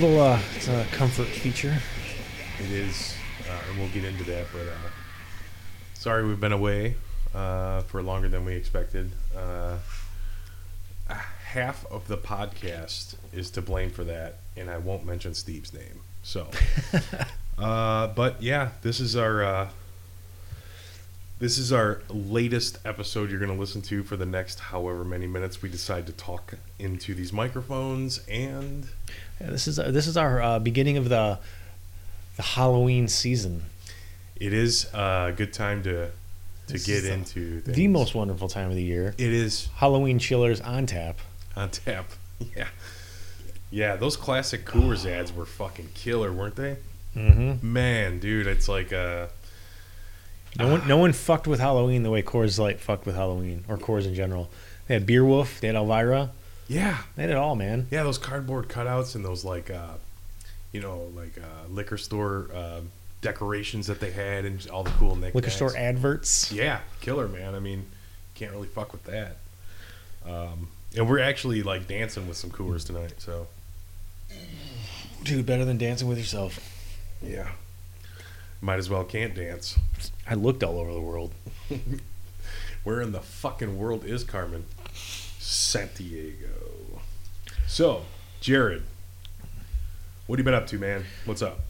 little, uh, it's a comfort feature. It is, uh, and we'll get into that. But uh, sorry, we've been away uh, for longer than we expected. Uh, half of the podcast is to blame for that, and I won't mention Steve's name. So, uh, but yeah, this is our uh, this is our latest episode you're going to listen to for the next however many minutes we decide to talk into these microphones and. Yeah, this is this is our uh, beginning of the the Halloween season. It is a good time to to This get is the- into The most wonderful time of the year. It is Halloween chillers on tap. on tap. Yeah, yeah. Those classic Coors ads were fucking killer, weren't they? Mm-hmm. Man, dude, it's like uh, No one, no one fucked with Halloween the way Coors Light fucked with Halloween or Coors in general. They had Beer Wolf, they had Elvira, yeah, they had it all, man. yeah. Those cardboard cutouts and those like, uh, you know, like uh, liquor store uh, decorations that they had and all the cool knickknacks. Liquor store adverts. Yeah, killer, man. I mean, can't really fuck with that. Um, and we're actually like dancing with some Coors tonight, so. Dude, better than dancing with yourself. Yeah. Might as well can't dance. I looked all over the world. Where in the fucking world is Carmen? Sandiego. So, Jared, what have you been up to, man? What's up?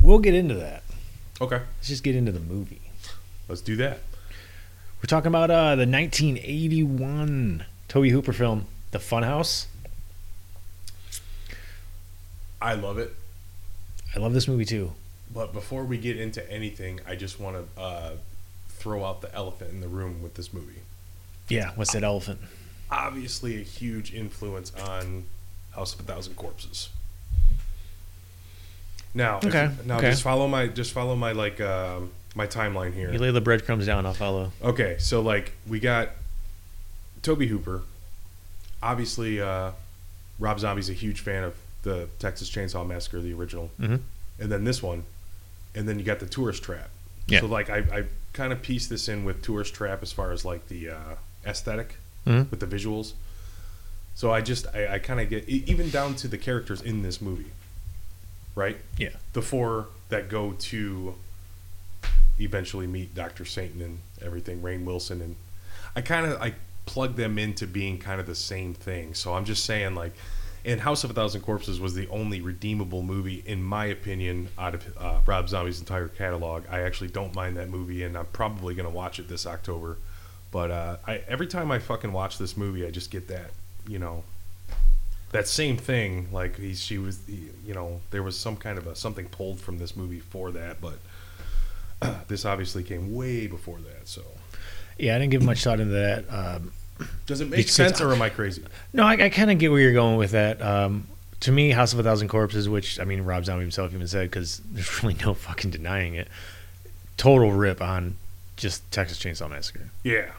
We'll get into that. Okay, Let's just get into the movie. let's do that. We're talking about uh, the 1981 Tobe Hooper film, The Funhouse. I love it. I love this movie too. But before we get into anything, I just want to uh, throw out the elephant in the room with this movie. Yeah, what's that elephant? Obviously, a huge influence on House of a Thousand Corpses. Now, if- now okay. just follow my just follow my like um, my timeline here. You lay the breadcrumbs down, I'll follow. Okay, so like we got Tobe Hooper. Obviously, uh, Rob Zombie's a huge fan of the Texas Chainsaw Massacre, the original, Mhm. and then this one, and then you got the Tourist Trap. Yeah. So like I, I kind of pieced this in with Tourist Trap as far as like the uh, aesthetic Mhm. with the visuals. So I just I, I kind of get even down to the characters in this movie, right? Yeah. The four that go to eventually meet Doctor Satan and everything, Rainn Wilson, and I kind of I plug them into being kind of the same thing. So I'm just saying like. And House of a Thousand Corpses was the only redeemable movie, in my opinion, out of uh, Rob Zombie's entire catalog. I actually don't mind that movie, and I'm probably going to watch it this October. But uh, I, every time I fucking watch this movie, I just get that, you know, that same thing. Like he, she was, you know, there was some kind of a something pulled from this movie for that, but this obviously came way before that. So, Yeah, I didn't give much thought into that. Um, does it make Because sense, or am I crazy? no, I, I kind of get where you're going with that. Um, to me, House of a Thousand Corpses, which I mean, Rob Zombie himself even said, because there's really no fucking denying it. Total rip on just Texas Chainsaw Massacre. Yeah,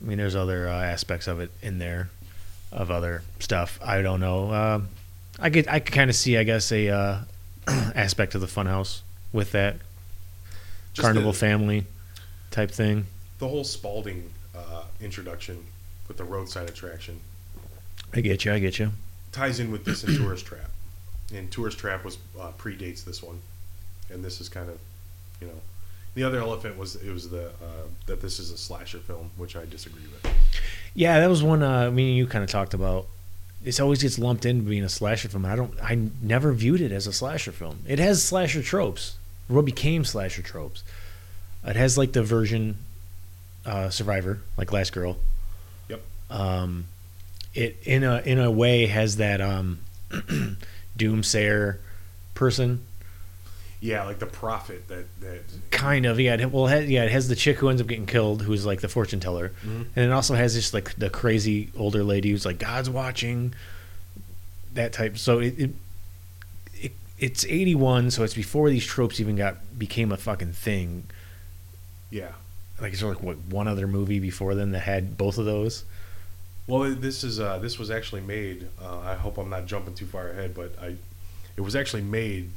I mean, there's other uh, aspects of it in there, of other stuff. I don't know. Um, I get, I could kind of see, I guess, a uh, aspect of the Funhouse with that Just Carnival the- Family type thing. the whole Spaulding uh, introduction with the roadside attraction I get you. I get you. ties in with this in Tourist Trap, and Tourist Trap was uh, predates this one, and this is kind of, you know, the other elephant was it was the uh, that this is a slasher film, which I disagree with. Yeah, that was one. Uh, me and you kind of talked about. It's always gets lumped in being a slasher film. I don't. I never viewed it as a slasher film. It has slasher tropes. What became slasher tropes? It has like the version uh, Survivor, like Last Girl. Um, it in a in a way has that um, doomsayer person. Yeah, like the prophet that that kind of yeah it, well it has, yeah it has the chick who ends up getting killed who's like the fortune teller. Mhm. and it also has this like the crazy older lady who's like god's watching that type so it, it, it it's 81 so it's before these tropes even got became a fucking thing. Yeah. Like it's like what one other movie before then that had both of those Well, this is uh, this was actually made. Uh, I hope I'm not jumping too far ahead, but I, it was actually made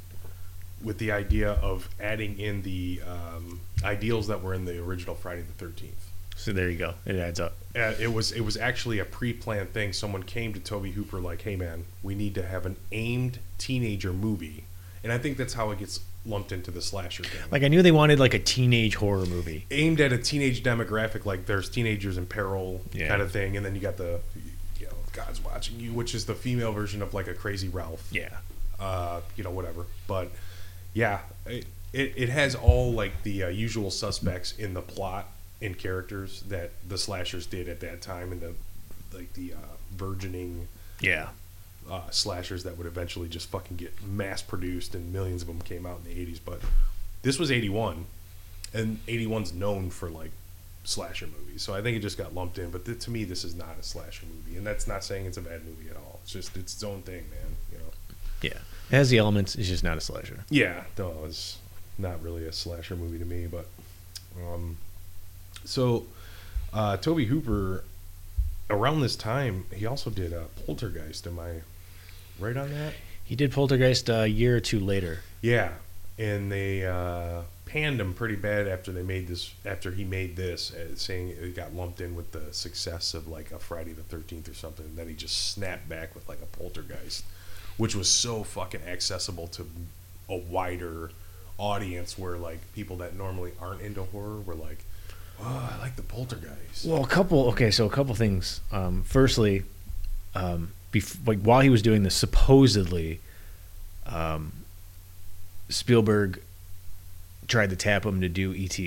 with the idea of adding in the um, ideals that were in the original Friday the Thirteenth. So there you go. It adds up. Uh, it was it was actually a pre-planned thing. Someone came to Tobe Hooper like, "Hey man, we need to have an aimed teenager movie," and I think that's how it gets lumped into the slasher thing. Like I knew they wanted like a teenage horror movie. aimed at a teenage demographic, like there's teenagers in peril Yeah. kind of thing, and then you got the, you know, God's watching you, which is the female version of like a crazy Ralph. Yeah. Uh, you know, whatever. But yeah, it it, it has all like the uh, usual suspects in the plot and characters that the slashers did at that time, and the like the uh, burgeoning Yeah. Uh, slashers that would eventually just fucking get mass produced and millions of them came out in the 80s but this was 81 and 81's known for like slasher movies so i think it just got lumped in but th- to me this is not a slasher movie and that's not saying it's a bad movie at all it's just it's its own thing man you know Yeah. It has the elements. It's just not a slasher. yeah no it's not really a slasher movie to me but um so uh tobe hooper around this time he also did uh, poltergeist am i right on that He did Poltergeist a year or two later. Yeah, and they uh, panned him pretty bad after they made this. After he made this, uh, saying it got lumped in with the success of like a Friday the Thirteenth or something. And then he just snapped back with like a Poltergeist, which was so fucking accessible to a wider audience, where like people that normally aren't into horror were like, "Oh, I like the Poltergeist." Well, a couple. Okay, so a couple things. Um, firstly, um, bef- like while he was doing this, supposedly, um, Spielberg tried to tap him to do ET,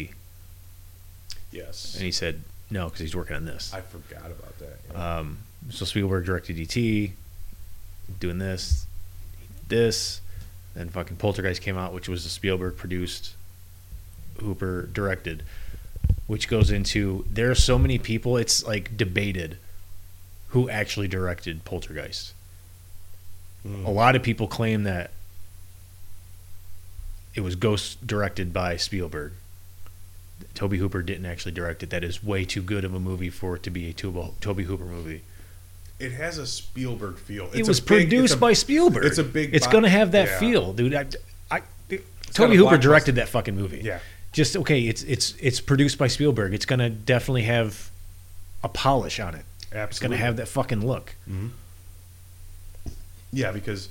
Yes. and he said no because he's working on this. I forgot about that. yeah. Um, so Spielberg directed ET, doing this, this, then fucking Poltergeist came out, which was a Spielberg produced, Hooper directed, which goes into there are so many people. It's like debated who actually directed Poltergeist. Mm. A lot of people claim that it was ghost directed by Spielberg. Tobe Hooper didn't actually direct it. That is way too good of a movie for it to be a Tobe Hooper movie. It has a Spielberg feel. it was big- produced it's a- by Spielberg. it's a big It's bo- gonna have that yeah. feel, dude. I, I, Tobe Hooper directed that fucking movie. Yeah. Just okay. It's it's it's produced by Spielberg. It's gonna definitely have a polish on it. It's Absolutely. gonna have that fucking look. Yeah, because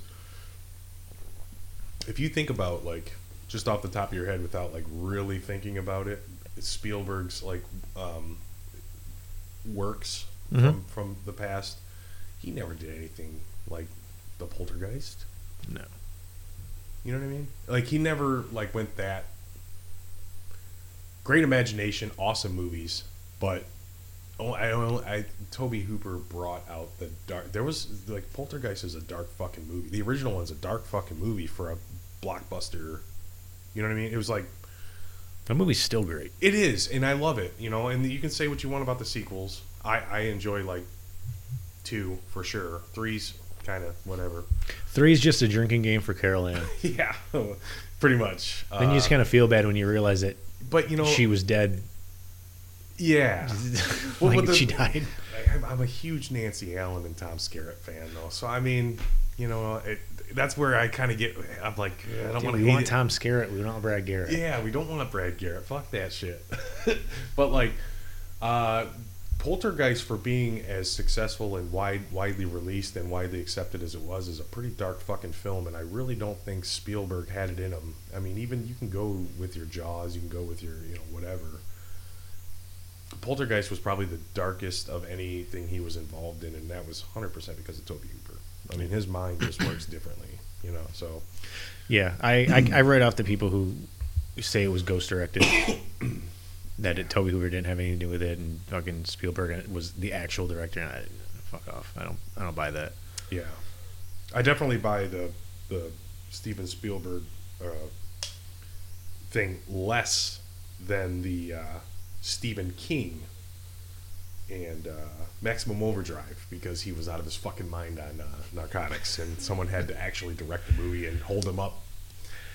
if you think about like just off the top of your head without like really thinking about it, Spielberg's like um, works Mhm. from from the past, he never did anything like the Poltergeist. No. You know what I mean? Like he never like went that great imagination, awesome movies, but oh, I. I Tobe Hooper brought out the dark. There was like Poltergeist is a dark fucking movie. The original one's a dark fucking movie for a blockbuster. You know what I mean? It was like That movie's still great. it is, and I love it. You know, and you can say what you want about the sequels. I I enjoy like two for sure. Three's kind of whatever. Three's just a drinking game for Carol Anne. yeah, pretty much. then you just Uh, kind of feel bad when you realize that but you know she was dead. Yeah. Well, like but the- she died. I'm a huge Nancy Allen and Tom Skerritt fan, though. So I mean, you know, it, that's where I kind of get. I'm like, I don't want we to want it. Tom Skerritt. We don't want Brad Garrett. Yeah, we don't want Brad Garrett. Fuck that shit. but like, uh, Poltergeist for being as successful and wide, widely released and widely accepted as it was is a pretty dark fucking film, and I really don't think Spielberg had it in him. I mean, even you can go with your Jaws, you can go with your, you know, whatever. Poltergeist was probably the darkest of anything he was involved in, and that was 100% because of Tobe Hooper. I mean, his mind just works differently, you know. So Yeah, I, I I write off the people who say it was ghost directed. that it, Tobe Hooper didn't have anything to do with it, and fucking Spielberg was the actual director. And I, fuck off. I don't I don't buy that. Yeah, I definitely buy the the Steven Spielberg uh, thing less than the uh, Stephen King and uh, Maximum Overdrive because he was out of his fucking mind on uh, narcotics, and someone had to actually direct the movie and hold him up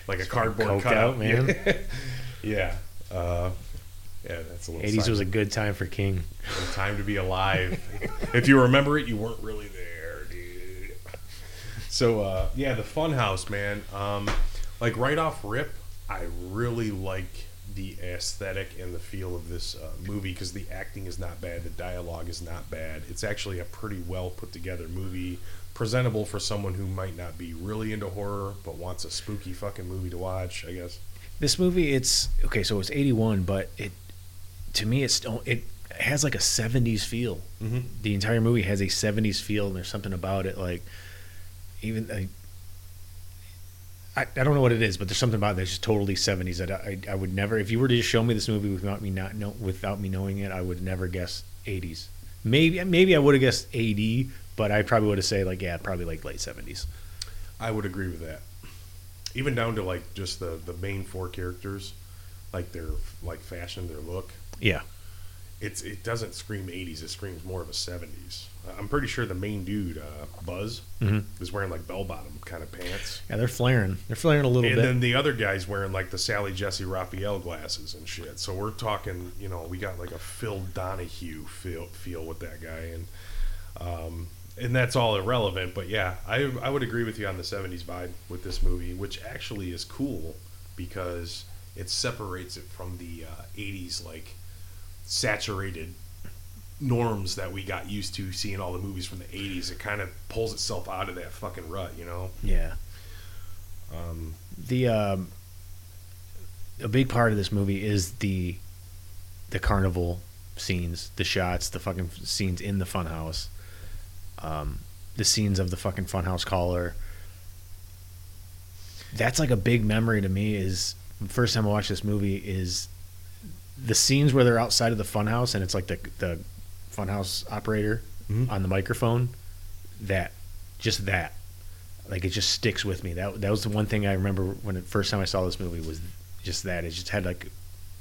like a cardboard cutout, out, man. yeah. Uh, Yeah, that's a little. 80s side was a good time for King. note. time to be alive. if you remember it, you weren't really there, dude. So uh, yeah, the Funhouse, man. Um, like right off rip, I really like the aesthetic and the feel of this uh, movie because the acting is not bad, the dialogue is not bad. It's actually a pretty well put together movie, presentable for someone who might not be really into horror but wants a spooky fucking movie to watch. I guess. This movie, it's okay. So it's 81, but it to me, it's it has like a 70s feel. Mm-hmm. The entire movie has a 70s feel, and there's something about it like even. I, I, I don't know what it is, but there's something about it that's just totally 70s that I, I would never. If you were to just show me this movie without me not know without me knowing it, I would never guess 80s. Maybe maybe I would have guessed 80, but I probably would have said like yeah, probably like late 70s. I would agree with that. Even down to like just the the main four characters, like their like fashion, their look. Yeah, It's it doesn't scream 80s. It screams more of a 70s. I'm pretty sure the main dude, uh, Buzz, Mhm. is wearing like bell bottom kind of pants, yeah, they're flaring. They're flaring a little and bit. And then the other guy's wearing like the Sally Jessy Raphael glasses and shit. So we're talking, you know, we got like a Phil Donahue feel feel with that guy, and um, and that's all irrelevant. But yeah, I I would agree with you on the 70s vibe with this movie, which actually is cool because it separates it from the uh, 80s like saturated norms that we got used to seeing all the movies from the 80s. It kind of pulls itself out of that fucking rut, you know. yeah. Um, the um, a big part of this movie is the the carnival scenes, the shots, the fucking scenes in the funhouse, um, the scenes of the fucking funhouse caller. That's like a big memory to me. Is the first time I watched this movie is the scenes where they're outside of the funhouse and it's like the the funhouse operator Mhm. on the microphone. That, just that, like it just sticks with me. That that was the one thing I remember when the first time I saw this movie was just that. It just had like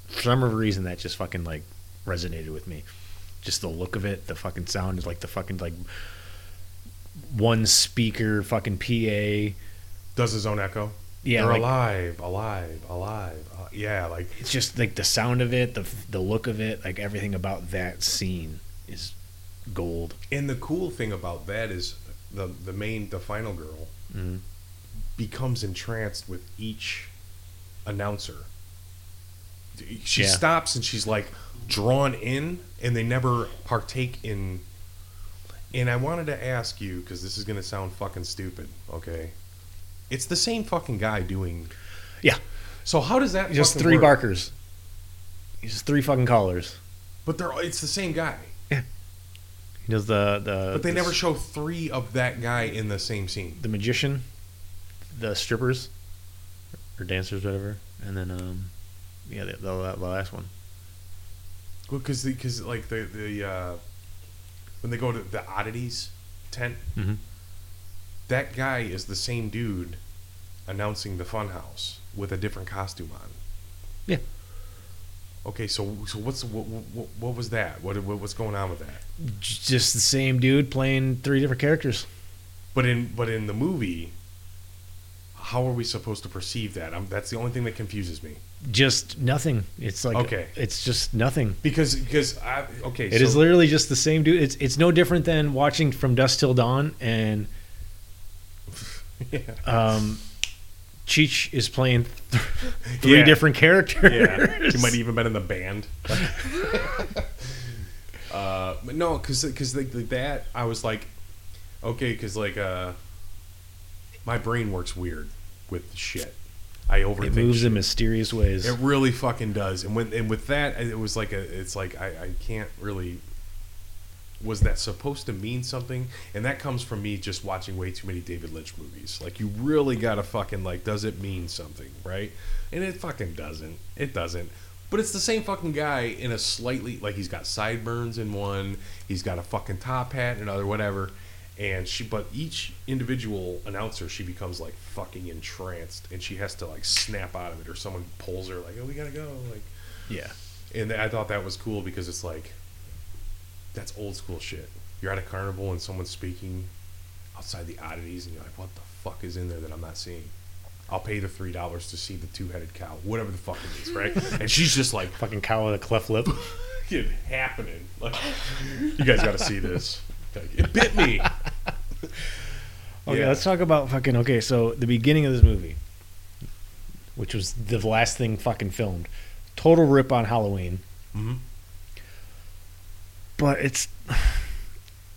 for some reason that just fucking like resonated with me. Just the look of it, the fucking sound is like the fucking like one speaker fucking PA. does his own echo. Yeah, They're like- alive, alive, alive. Uh, yeah, like It's just like the sound of it, the the look of it, like everything about that scene is gold. and the cool thing about that is the the main the final girl Mhm. becomes entranced with each announcer. She Yeah. stops and she's like drawn in, and they never partake in. And I wanted to ask you because this is gonna sound fucking stupid. Okay, it's the same fucking guy doing. Yeah. So how does that Just three work? barkers. Just three fucking callers. But they're it's the same guy. He does the the. But they the never show three of that guy in the same scene. the magician, the strippers, or dancers, whatever, and then um, yeah, the, the, the last one. Well, because because like the the uh, when they go to the oddities tent, Mm-hmm. that guy is the same dude announcing the funhouse with a different costume on. Yeah. Okay, so so what's what what, what was that? What, what what's going on with that? Just the same dude playing three different characters. But in but in the movie, how are we supposed to perceive that? i that's the only thing that confuses me. Just nothing. It's like Okay. It's just nothing. Because because I okay, It is literally just the same dude. It's it's no different than watching From Dusk Till Dawn and yeah. um, Cheech is playing th- three Yeah. different characters. Yeah, he might have even been in the band. uh, but no, because because like, like that, I was like, okay, because like uh, my brain works weird with shit. I overthink. It moves shit. in mysterious ways. It really fucking does. And when and with that, it was like a. It's like I I can't really. Was that supposed to mean something? And that comes from me just watching way too many David Lynch movies. Like you really gotta fucking like, does it mean something, right? And it fucking doesn't. It doesn't. But it's the same fucking guy in a slightly like he's got sideburns in one, he's got a fucking top hat in another, whatever. And she, but each individual announcer, she becomes like fucking entranced, and she has to like snap out of it, or someone pulls her like, "Oh, we gotta go!" Like, yeah. and I thought that was cool because it's like, that's old school shit. You're at a carnival and someone's speaking outside the oddities, and you're like, "What the fuck is in there that I'm not seeing?" I'll pay the three dollars to see the two-headed cow, whatever the fuck it is, right? and she's just like, Fucking cow with a cleft lip. "It happening." Like, you guys got to see this. Like, it bit me. Okay, Yeah. let's talk about fucking. Okay, so the beginning of this movie, which was the last thing fucking filmed, total rip on Halloween. Mhm. But it's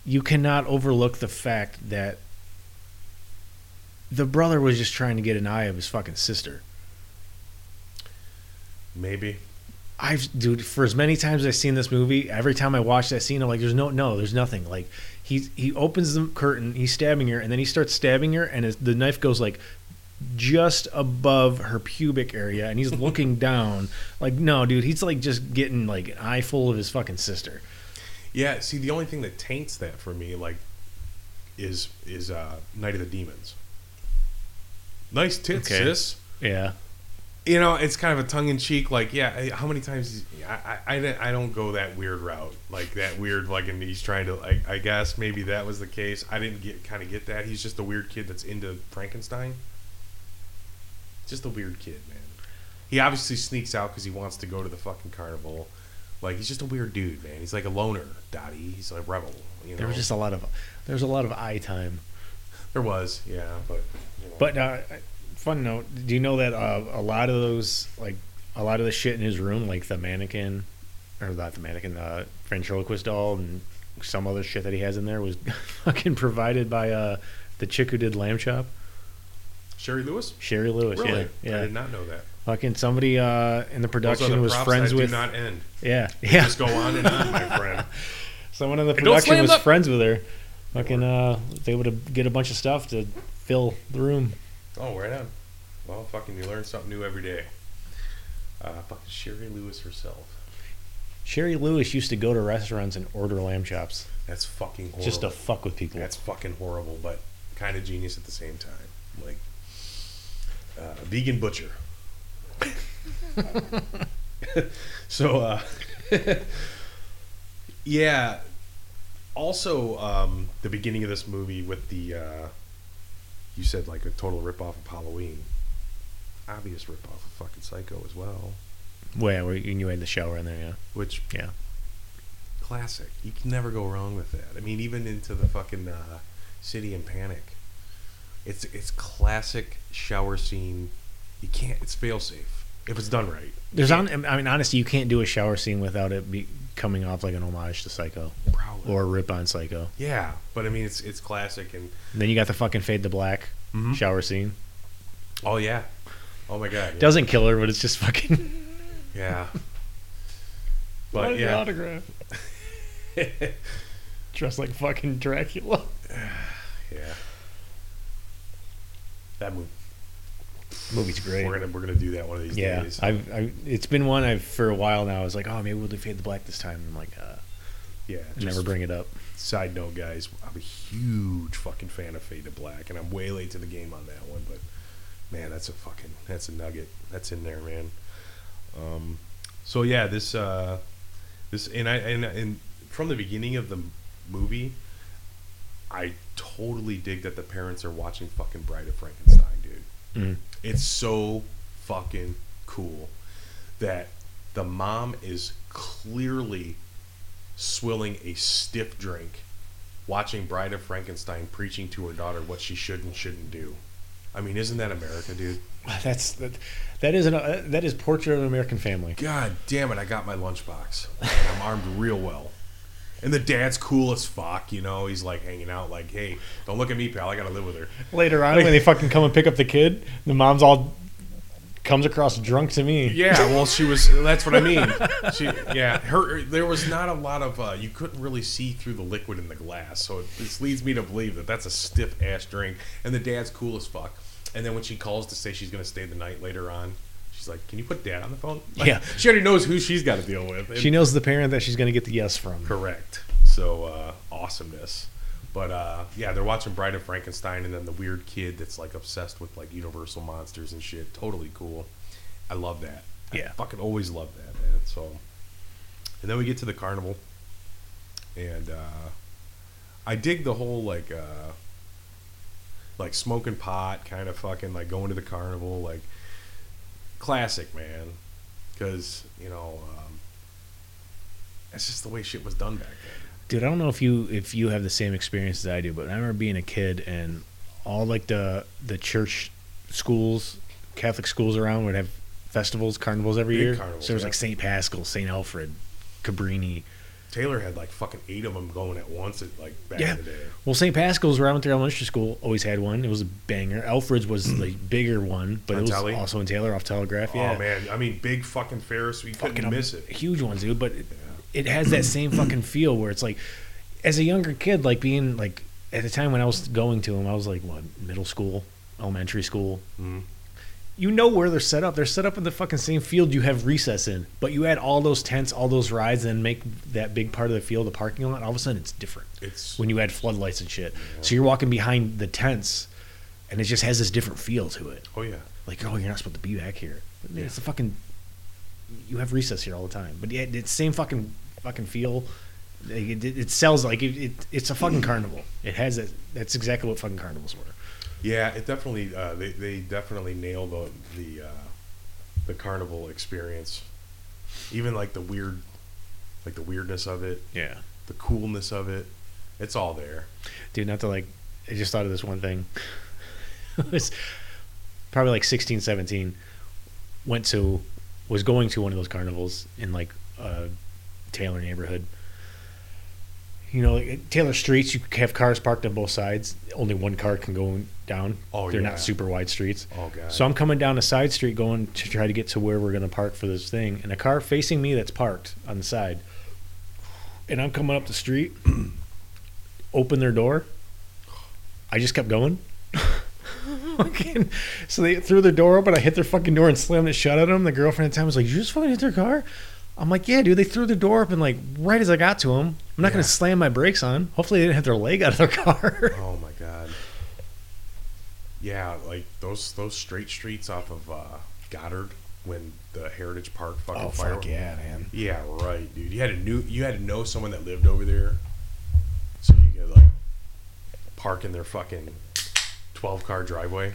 you cannot overlook the fact that the brother was just trying to get an eye of his fucking sister. Maybe. I've dude for as many times as I've seen this movie, every time I watch that scene, I'm like, there's no no, there's nothing. Like he he opens the curtain, he's stabbing her, and then he starts stabbing her, and his, the knife goes like just above her pubic area, and he's looking down. Like no, dude, he's like just getting like an eye full of his fucking sister. Yeah. See, the only thing that taints that for me, like, is is uh, Night of the Demons. Nice tits, Okay. sis. Yeah, you know, it's kind of a tongue in cheek. Like, yeah, how many times? I, I, I, don't- I don't go that weird route, like that weird. Like, and he's trying to. I, I guess maybe that was the case. I didn't get kind of get that. He's just a weird kid that's into Frankenstein. Just a weird kid, man. He obviously sneaks out because he wants to go to the fucking carnival. Like, he's just a weird dude, man. He's like a loner, Dottie. He's a rebel. You know, there was just a lot of there was a lot of eye time. there was, yeah, but. You know. But uh, fun note, do you know that uh, a lot of those like a lot of the shit in his room, like the mannequin or not the mannequin, the ventriloquist doll and some other shit that he has in there was fucking provided by uh, the chick who did Lamb Chop, Shari Lewis. Shari Lewis. Really? Yeah, yeah. I did not know that. Fucking somebody uh, in the Those are production the was props friends that with. Do not end. yeah, They yeah. Just go on and on, my friend. Someone in the production was the- friends with her. Fucking, uh, they would get a bunch of stuff to fill the room. Oh, right on. Well, fucking, you learn something new every day. Uh, fucking Shari Lewis herself. Shari Lewis used to go to restaurants and order lamb chops That's fucking horrible. just to fuck with people. That's fucking horrible, but kind of genius at the same time. Like, uh, vegan butcher. so, uh, yeah. Also, um, the beginning of this movie with the, uh, you said like a total ripoff of Halloween. Obvious ripoff of fucking Psycho as well. Well, where you you had the shower in there, yeah. Which Yeah. classic. You can never go wrong with that. I mean, even into the fucking uh, City in Panic. It's it's classic shower scene. You can't. It's fail safe if it's done right. There's on. I mean, honestly, you can't do a shower scene without it be coming off like an homage to Psycho probably. or a rip on Psycho. yeah, but I mean, it's it's classic and And then you got the fucking fade to black Mhm. shower scene. oh yeah, oh my god, yeah. Doesn't kill her, but it's just fucking. yeah. But yeah, autograph. Dressed like fucking Dracula. yeah. That movie. Movie's great. We're gonna we're gonna do that one of these yeah, days. I've, I've it's been one I've for a while now. I was like, oh, maybe we'll do fade to black this time. I'm like, uh, yeah, never bring it up. Side note, guys, I'm a huge fucking fan of Fade to Black, and I'm way late to the game on that one. But man, that's a fucking that's a nugget. That's in there, man. Um, so yeah, this uh, this and I and and from the beginning of the movie, I totally dig that the parents are watching fucking Bride of Frankenstein, dude. Mm. It's so fucking cool that the mom is clearly swilling a stiff drink, watching Bride of Frankenstein preaching to her daughter what she should and shouldn't do. I mean, isn't that America, dude? That's that. That is an uh, that is portrait of an American family. God damn it, I got my lunchbox. I'm armed real well. And the dad's cool as fuck, you know. He's like hanging out, like, hey, don't look at me, pal. I gotta live with her. Later on, when they fucking come and pick up the kid, the mom's all comes across drunk to me. Yeah, well, she was. That's what I mean. She, yeah, her. There was not a lot of. Uh, you couldn't really see through the liquid in the glass, so it, this leads me to believe that that's a stiff ass drink. And the dad's cool as fuck. And then when she calls to say she's gonna stay the night later on, she's like, "Can you put dad on the phone?" Like, Yeah. she already knows who she's got to deal with. And- She knows the parent that she's going to get the yes from. Correct. So uh, awesomeness. But uh, yeah, they're watching Bride of Frankenstein, and then the weird kid that's like obsessed with like Universal monsters and shit. Totally cool. I love that. I Yeah. fucking always love that, man. So, and then we get to the carnival, and uh, I dig the whole like. Uh, like smoking pot, kind of fucking like going to the carnival, like classic, man. Because you know, um, that's just the way shit was done back then. Dude, I don't know if you if you have the same experience as I do, but I remember being a kid and all like the the church schools, Catholic schools around would have festivals, carnivals every Big year. carnivals, so there was yeah. like St. Pascal, St. Alfred, Cabrini. Taylor had like fucking eight of them going at once, at like back Yeah. in the day. Well, St. Pascal's where I went to elementary school always had one. It was a banger. Alfred's was the bigger one, but On it was also in Taylor off Telegraph. Yeah, Oh man, I mean, big fucking Ferris, we couldn't fucking miss it. huge ones, dude. But it, it has that same fucking feel where it's like, as a younger kid, like being like at the time when I was going to them, I was like what middle school, elementary school. Mhm. You know where they're set up. They're set up in the fucking same field you have recess in. But you add all those tents, all those rides, and make that big part of the field a parking lot. All of a sudden, it's different It's when you add floodlights and shit. So you're walking behind the tents, and it just has this different feel to it. oh yeah, Like, oh, you're not supposed to be back here. But It's a fucking. You have recess here all the time, but yeah, it's same fucking fucking feel. It, it, it sells like it, it. It's a fucking carnival. It has that. That's exactly what fucking carnivals were. Yeah. It definitely, uh, they they definitely nailed the the, uh, the carnival experience. Even like the weird, like the weirdness of it, Yeah, the coolness of it. It's all there. dude. Not to like. I just thought of this one thing. it was probably like 16, 17. Went to, was going to one of those carnivals in like a Taylor neighborhood. You know, like Taylor streets, you have cars parked on both sides. Only one car can go down. Oh, They're yeah. not super wide streets. Oh god. So I'm coming down a side street going to try to get to where we're going to park for this thing. And a car facing me that's parked on the side. And I'm coming up the street, open their door. I just kept going. Fucking- so they threw their door open. I hit their fucking door and slammed it shut at them. The girlfriend at the time was like, "You just fucking hit their car." I'm like, "Yeah, dude." They threw the door open like right as I got to them. I'm not Yeah. gonna slam my brakes on. Hopefully, they didn't have their leg out of their car. Oh my god. Yeah, like those those straight streets off of uh, Goddard when the Heritage Park fucking oh fire. fuck yeah, man. Yeah, right, dude. You had to knew you had to know someone that lived over there, so you could like park in their fucking twelve car driveway.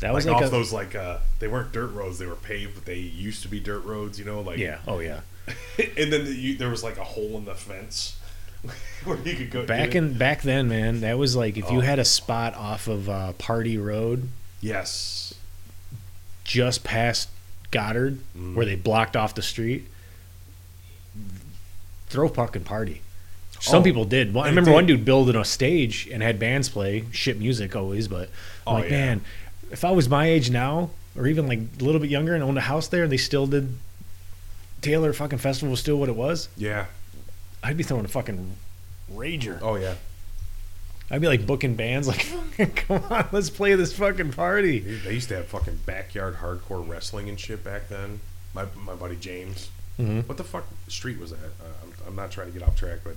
That was like, like, off a those like uh they weren't dirt roads, they were paved, but they used to be dirt roads. You know, like yeah. Oh yeah. and then the, you, there was like a hole in the fence where you could go Back in back then, man, that was like if you Oh. had a spot off of uh, Party Road, yes, just past Goddard, Mm. where they blocked off the street. Throw fucking party. Some Oh, people did. Well, I remember did. one dude building a stage and had bands play shit music always, but Oh, like, yeah. man, if I was my age now, or even like a little bit younger and owned a house there, and they still did Taylor fucking festival was still what it was, yeah, I'd be throwing a fucking rager. oh yeah. I'd be like booking bands, like, come on, let's play this fucking party. Dude, they used to have fucking backyard hardcore wrestling and shit back then. My my buddy James. hmm What the fuck street was that? Uh, I'm, I'm not trying to get off track, but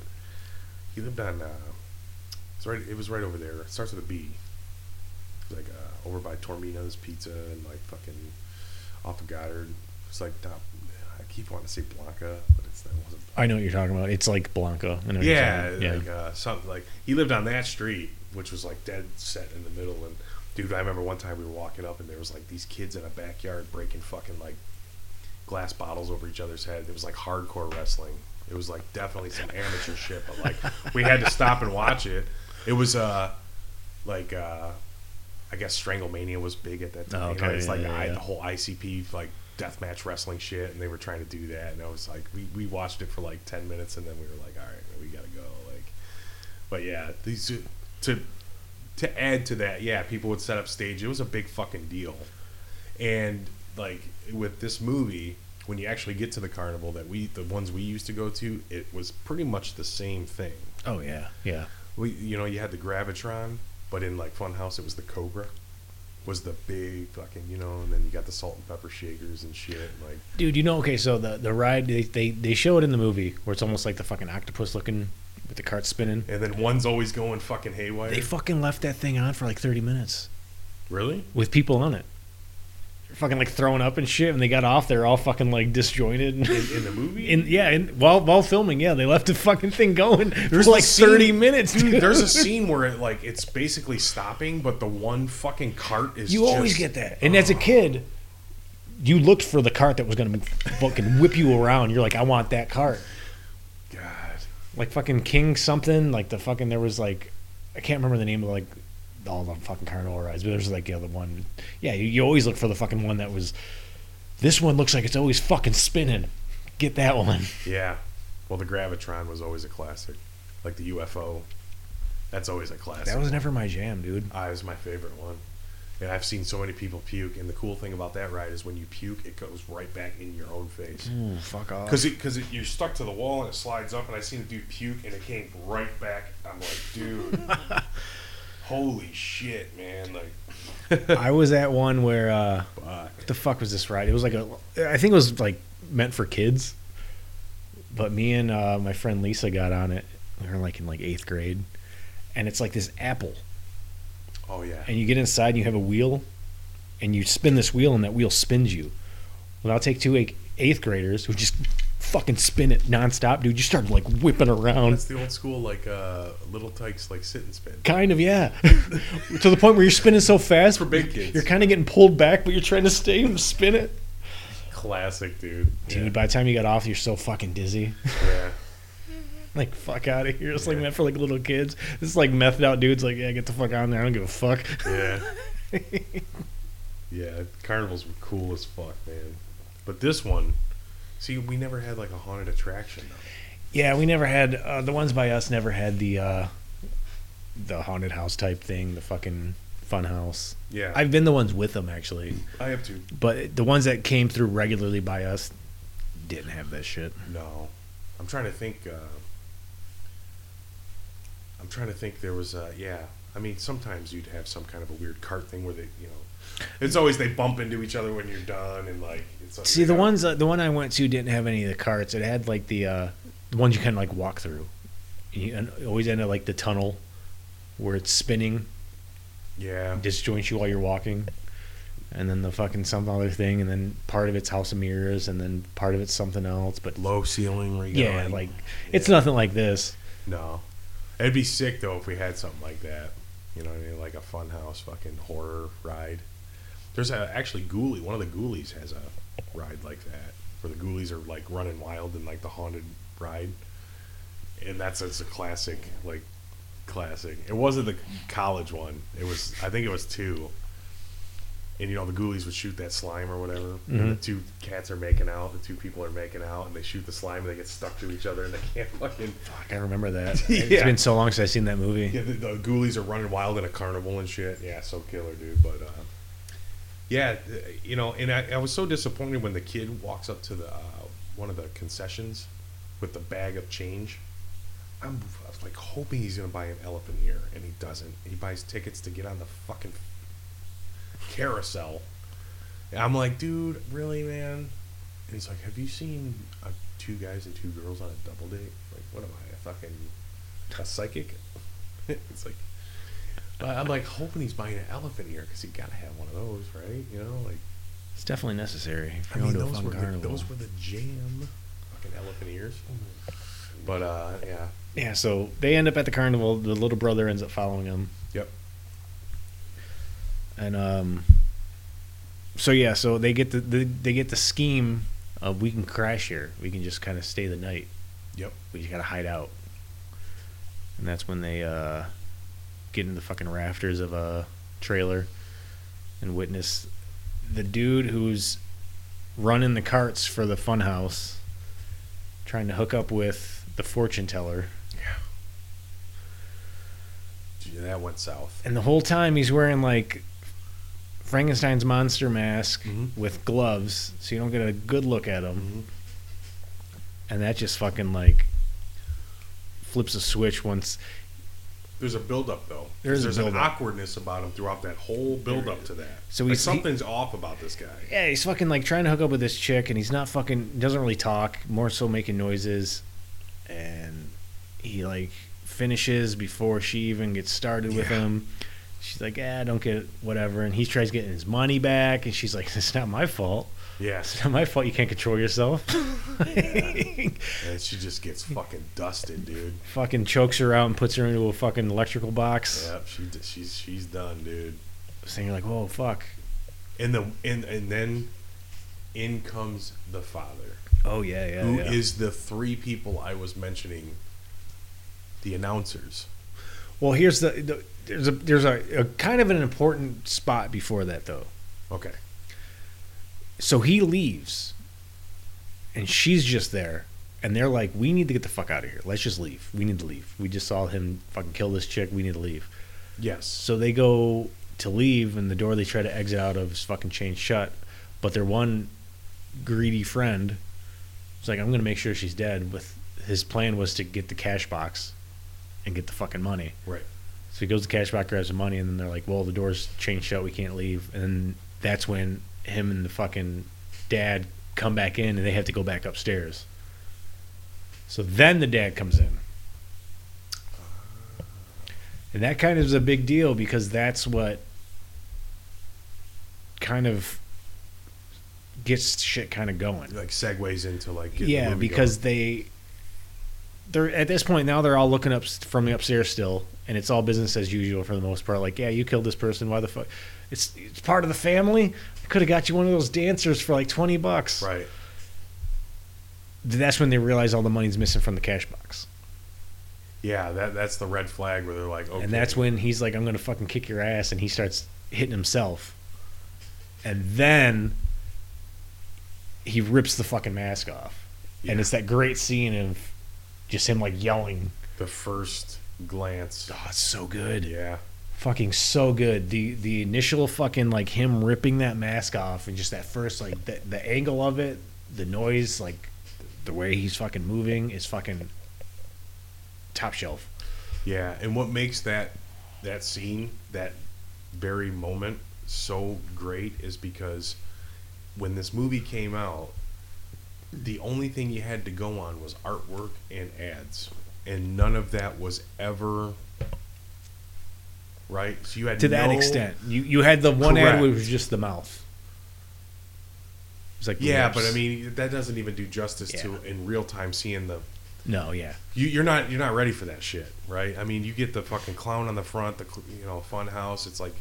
he lived on. Uh, it's right. It was right over there. It starts with a B. It's like uh, over by Tormina's Pizza and like fucking off of Goddard. It's like top. I keep wanting to say Blanca, but it's that wasn't. I know what you're talking about. It's like Blanca. I know you're Yeah, like uh, something like he lived on that street, which was like dead set in the middle. And dude, I remember one time we were walking up, and there was like these kids in a backyard breaking fucking like glass bottles over each other's head. It was like hardcore wrestling. It was like definitely some amateur shit, but like we had to stop and watch it. It was uh like uh I guess Stranglemania was big at that time. Oh, You know, okay, it's yeah, like yeah, I, yeah. the whole ICP like deathmatch wrestling shit, and they were trying to do that, and I was like, we, we watched it for like ten minutes, and then we were like, all right, we gotta go. Like, but yeah, these uh, to to add to that, yeah, people would set up stage. It was a big fucking deal, and like with this movie. When you actually get to the carnival that we, the ones we used to go to, it was pretty much the same thing. Oh yeah, yeah. We, you know, you had the Gravitron, but in like Funhouse, it was the Cobra, was the big fucking, you know, and then you got the salt and pepper shakers and shit. And like, Dude, you know, okay, so the the ride they, they they show it in the movie where it's almost like the fucking octopus looking with the cart spinning. and then one's always going fucking haywire. They fucking left that thing on for like 30 minutes really? with people on it. Fucking like throwing up and shit. And they got off, they're all fucking like disjointed. In, in the movie, In yeah, in, while while filming, yeah, they left the fucking thing going There's for like scene- thirty minutes. Dude, dude. there's a scene where it like it's basically stopping, but the one fucking cart is. You always get that. And as a kid, you looked for the cart that was going to fucking whip you around. You're like, I want that cart. God. Like fucking King something. Like the fucking there was like, I can't remember the name of like all the fucking carnival rides, but there's like the other one. Yeah, you, you always look for the fucking one that was. This one looks like it's always fucking spinning. Get that one. Yeah. Well, the Gravitron was always a classic, like the UFO. That's always a classic. That was never my jam, dude. Ah, I was my favorite one. And I've seen so many people puke, and the cool thing about that ride is when you puke, it goes right back in your own face. Ooh, fuck off. Because because you're stuck to the wall and it slides up, and I seen a dude puke, and it came right back. I'm like, dude, holy shit, man! Like, I was at one where uh, what the fuck was this ride? It was like a, I think it was like meant for kids, but me and uh, my friend Lisa got on it. We were like in like eighth grade, and it's like this apple, Oh yeah. and you get inside and you have a wheel, and you spin this wheel, and that wheel spins you. Well, I'll take two eight- eighth graders who just fucking spin it nonstop, dude. You start like whipping around. That's the old school, like uh, Little Tikes, like sit and spin. Kind of, yeah. to the point where you're spinning so fast, For big kids. you're kind of getting pulled back, but you're trying to stay and spin it. Classic, dude. Dude, Yeah. by the time you got off, you're so fucking dizzy. yeah. like, fuck out of here. It's like Yeah. meant for like little kids. This is like methed out dudes. Like, yeah, get the fuck on there. I don't give a fuck. Yeah. yeah, carnivals were cool as fuck, man. But this one, see, we never had like a haunted attraction though. Yeah, we never had uh, the ones by us. Never had the uh, the haunted house type thing. The fucking fun house. Yeah, I've been the ones with them actually, I have too. but the ones that came through regularly by us didn't have that shit. No, I'm trying to think. Uh, I'm trying to think. There was, uh, yeah. I mean, sometimes you'd have some kind of a weird cart thing where they, you know, it's always they bump into each other when you're done, and like, it's like See, the ones uh, the one I went to didn't have any of the carts. It had like the uh, the ones you kind of like walk through. You always ended like the tunnel where it's spinning, Yeah, disjoints you while you're walking, and then the fucking some other thing, and then part of it's House of Mirrors, and then part of it's something else. But low ceiling. Yeah, like it's Yeah. nothing like this. No, it'd be sick though if we had something like that. You know, what I mean? like a funhouse fucking horror ride. There's a actually Ghoulie. One of the Ghoulies has a ride like that, where the Ghoulies are like running wild in like the haunted ride, and that's it's a classic, like classic. It wasn't the college one. It was I think it was two. And you know the Ghoulies would shoot that slime or whatever, and the Mhm. two cats are making out. The two people are making out, and they shoot the slime, and they get stuck to each other, and they can't fucking Fuck, I remember that. It's been so long since I've seen that movie. yeah, the, the ghoulies are running wild in a carnival and shit. Yeah, so killer, dude. But uh, yeah, you know, and I, I was so disappointed when the kid walks up to the uh, one of the concessions with the bag of change. I'm I was like hoping he's gonna buy an elephant ear, and he doesn't. He buys tickets to get on the fucking carousel. And I'm like, dude, really, man? And he's like, have you seen uh, two guys and two girls on a double date? Like, what am I, a fucking a psychic? it's like, but I'm like hoping he's buying an elephant ear because he gotta have one of those, right? You know, like It's definitely necessary. If I mean, going to a those were the, carnival. those were the jam, fucking elephant ears. But uh, yeah, Yeah, so they end up at the carnival. The little brother ends up following him. Yep. And um, so yeah, so they get the, the they get the scheme of we can crash here. We can just kind of stay the night. Yep. We just gotta hide out. And that's when they uh, get in the fucking rafters of a trailer and witness the dude who's running the carts for the funhouse trying to hook up with the fortune teller. Gee, that went south. And the whole time he's wearing like Frankenstein's monster mask Mhm. with gloves, so you don't get a good look at him. Mm-hmm. And that just fucking like flips a switch once. There's a buildup though. There is a There's an awkwardness about him throughout that whole buildup to that. So like he's- he- something's off about this guy. Yeah, he's fucking like trying to hook up with this chick, and he's not fucking doesn't really talk, more so making noises, and he like finishes before she even gets started with him. She's like, "Ah, don't get it, whatever." And he tries getting his money back, and she's like, "It's not my fault. Yes. It's not my fault. You can't control yourself." And she just gets fucking dusted, dude. fucking chokes her out and puts her into a fucking electrical box. Yep, she she's she's done, dude. So you're like, "Whoa, fuck." And the and and then in comes the father, Oh yeah, yeah, yeah. who is the three people I was mentioning. The announcers. Well, here's the, the there's a there's a, a kind of an important spot before that though. Okay. So he leaves, and she's just there, and they're like, "We need to get the fuck out of here. Let's just leave. We need to leave. We just saw him fucking kill this chick. We need to leave." Yes. So they go to leave, and the door they try to exit out of is fucking chained shut. But their one greedy friend is like, "I'm gonna make sure she's dead." With his plan was to get the cash box and get the fucking money. Right. So he goes to cash box, grabs the money, and then they're like, "Well, the door's chained shut. We can't leave." And then that's when him and the fucking dad come back in, and they have to go back upstairs. So then the dad comes in, and that kind of is a big deal because that's what kind of gets shit kind of going. Like segues into like Yeah, because they they're at this point now they're all looking up from the upstairs still, and it's all business as usual for the most part. Like, yeah, you killed this person. Why the fuck? It's it's part of the family. Could have got you one of those dancers for like twenty bucks. right. That's when they realize all the money's missing from the cash box, Yeah, that that's the red flag where they're like, okay. and that's when he's like, "I'm gonna fucking kick your ass," and he starts hitting himself, and then he rips the fucking mask off, and it's that great scene of just him like yelling. the first glance. Oh, it's so good. Yeah. Fucking so good. The the initial fucking like him ripping that mask off and just that first like the, the angle of it, the noise, like the way he's fucking moving is fucking top shelf. Yeah, and what makes that that scene, that very moment so great is because when this movie came out, the only thing you had to go on was artwork and ads. And none of that was ever right. So you had To that no- extent, you you had the one ad Correct. which was just the mouth. It's like Yeah, but I mean that doesn't even do justice to in real time seeing the no, yeah, you, you're not you're not ready for that shit, right? I mean, you get the fucking clown on the front, the you know fun house. It's like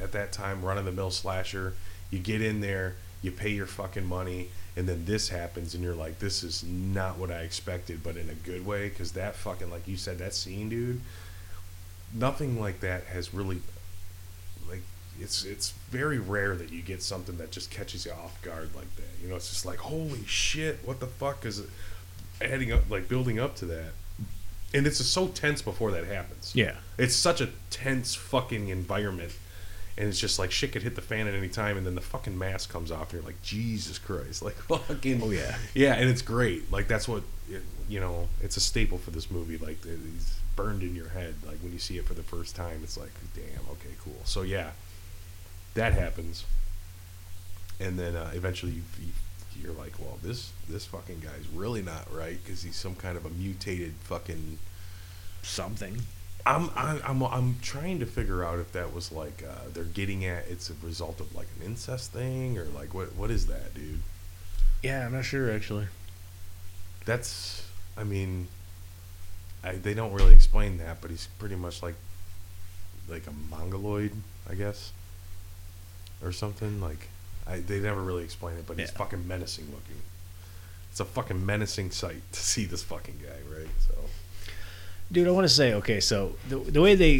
at that time run of the mill slasher. You get in there, you pay your fucking money, and then this happens, and you're like, this is not what I expected, but in a good way, because that fucking like you said that scene, dude. Nothing like that has really like it's it's very rare that you get something that just catches you off guard like that. You know, it's just like holy shit, what the fuck is it? Adding up like building up to that, and it's just so tense before that happens. yeah. It's such a tense fucking environment, and it's just like shit could hit the fan at any time, and then the fucking mask comes off, and you're like Jesus Christ, like fucking Oh, yeah. yeah, and it's great. Like that's what it, you know. It's a staple for this movie. Like it's burned in your head. Like when you see it for the first time, it's like, damn, okay, cool. So yeah, that happens, and then uh, eventually you, you you're like, well, this this fucking guy's really not right because he's some kind of a mutated fucking. Something. I'm I'm I'm, I'm trying to figure out if that was like uh, they're getting at it's a result of like an incest thing or like what what is that, dude? Yeah, I'm not sure actually. That's, I mean, I, they don't really explain that, but he's pretty much like, like a mongoloid, I guess, or something. Like, I they never really explain it, but he's Yeah. fucking menacing looking. It's a fucking menacing sight to see this fucking guy, right? So, Dude, I want to say okay. So the the way they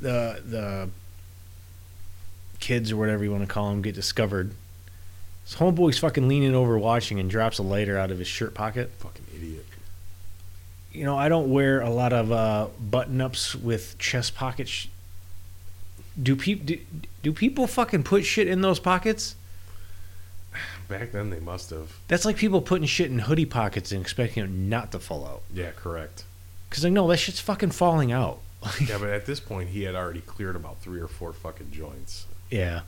the the kids or whatever you want to call them get discovered, this homeboy's fucking leaning over watching and drops a lighter out of his shirt pocket. fucking idiot. You know, I don't wear a lot of uh, button ups with chest pockets. Sh- do people do, do people fucking put shit in those pockets? Back then, they must have. That's like people putting shit in hoodie pockets and expecting it not to fall out. Yeah, correct. Because like, no, that shit's fucking falling out. Yeah, but at this point, he had already cleared about three or four fucking joints. yeah.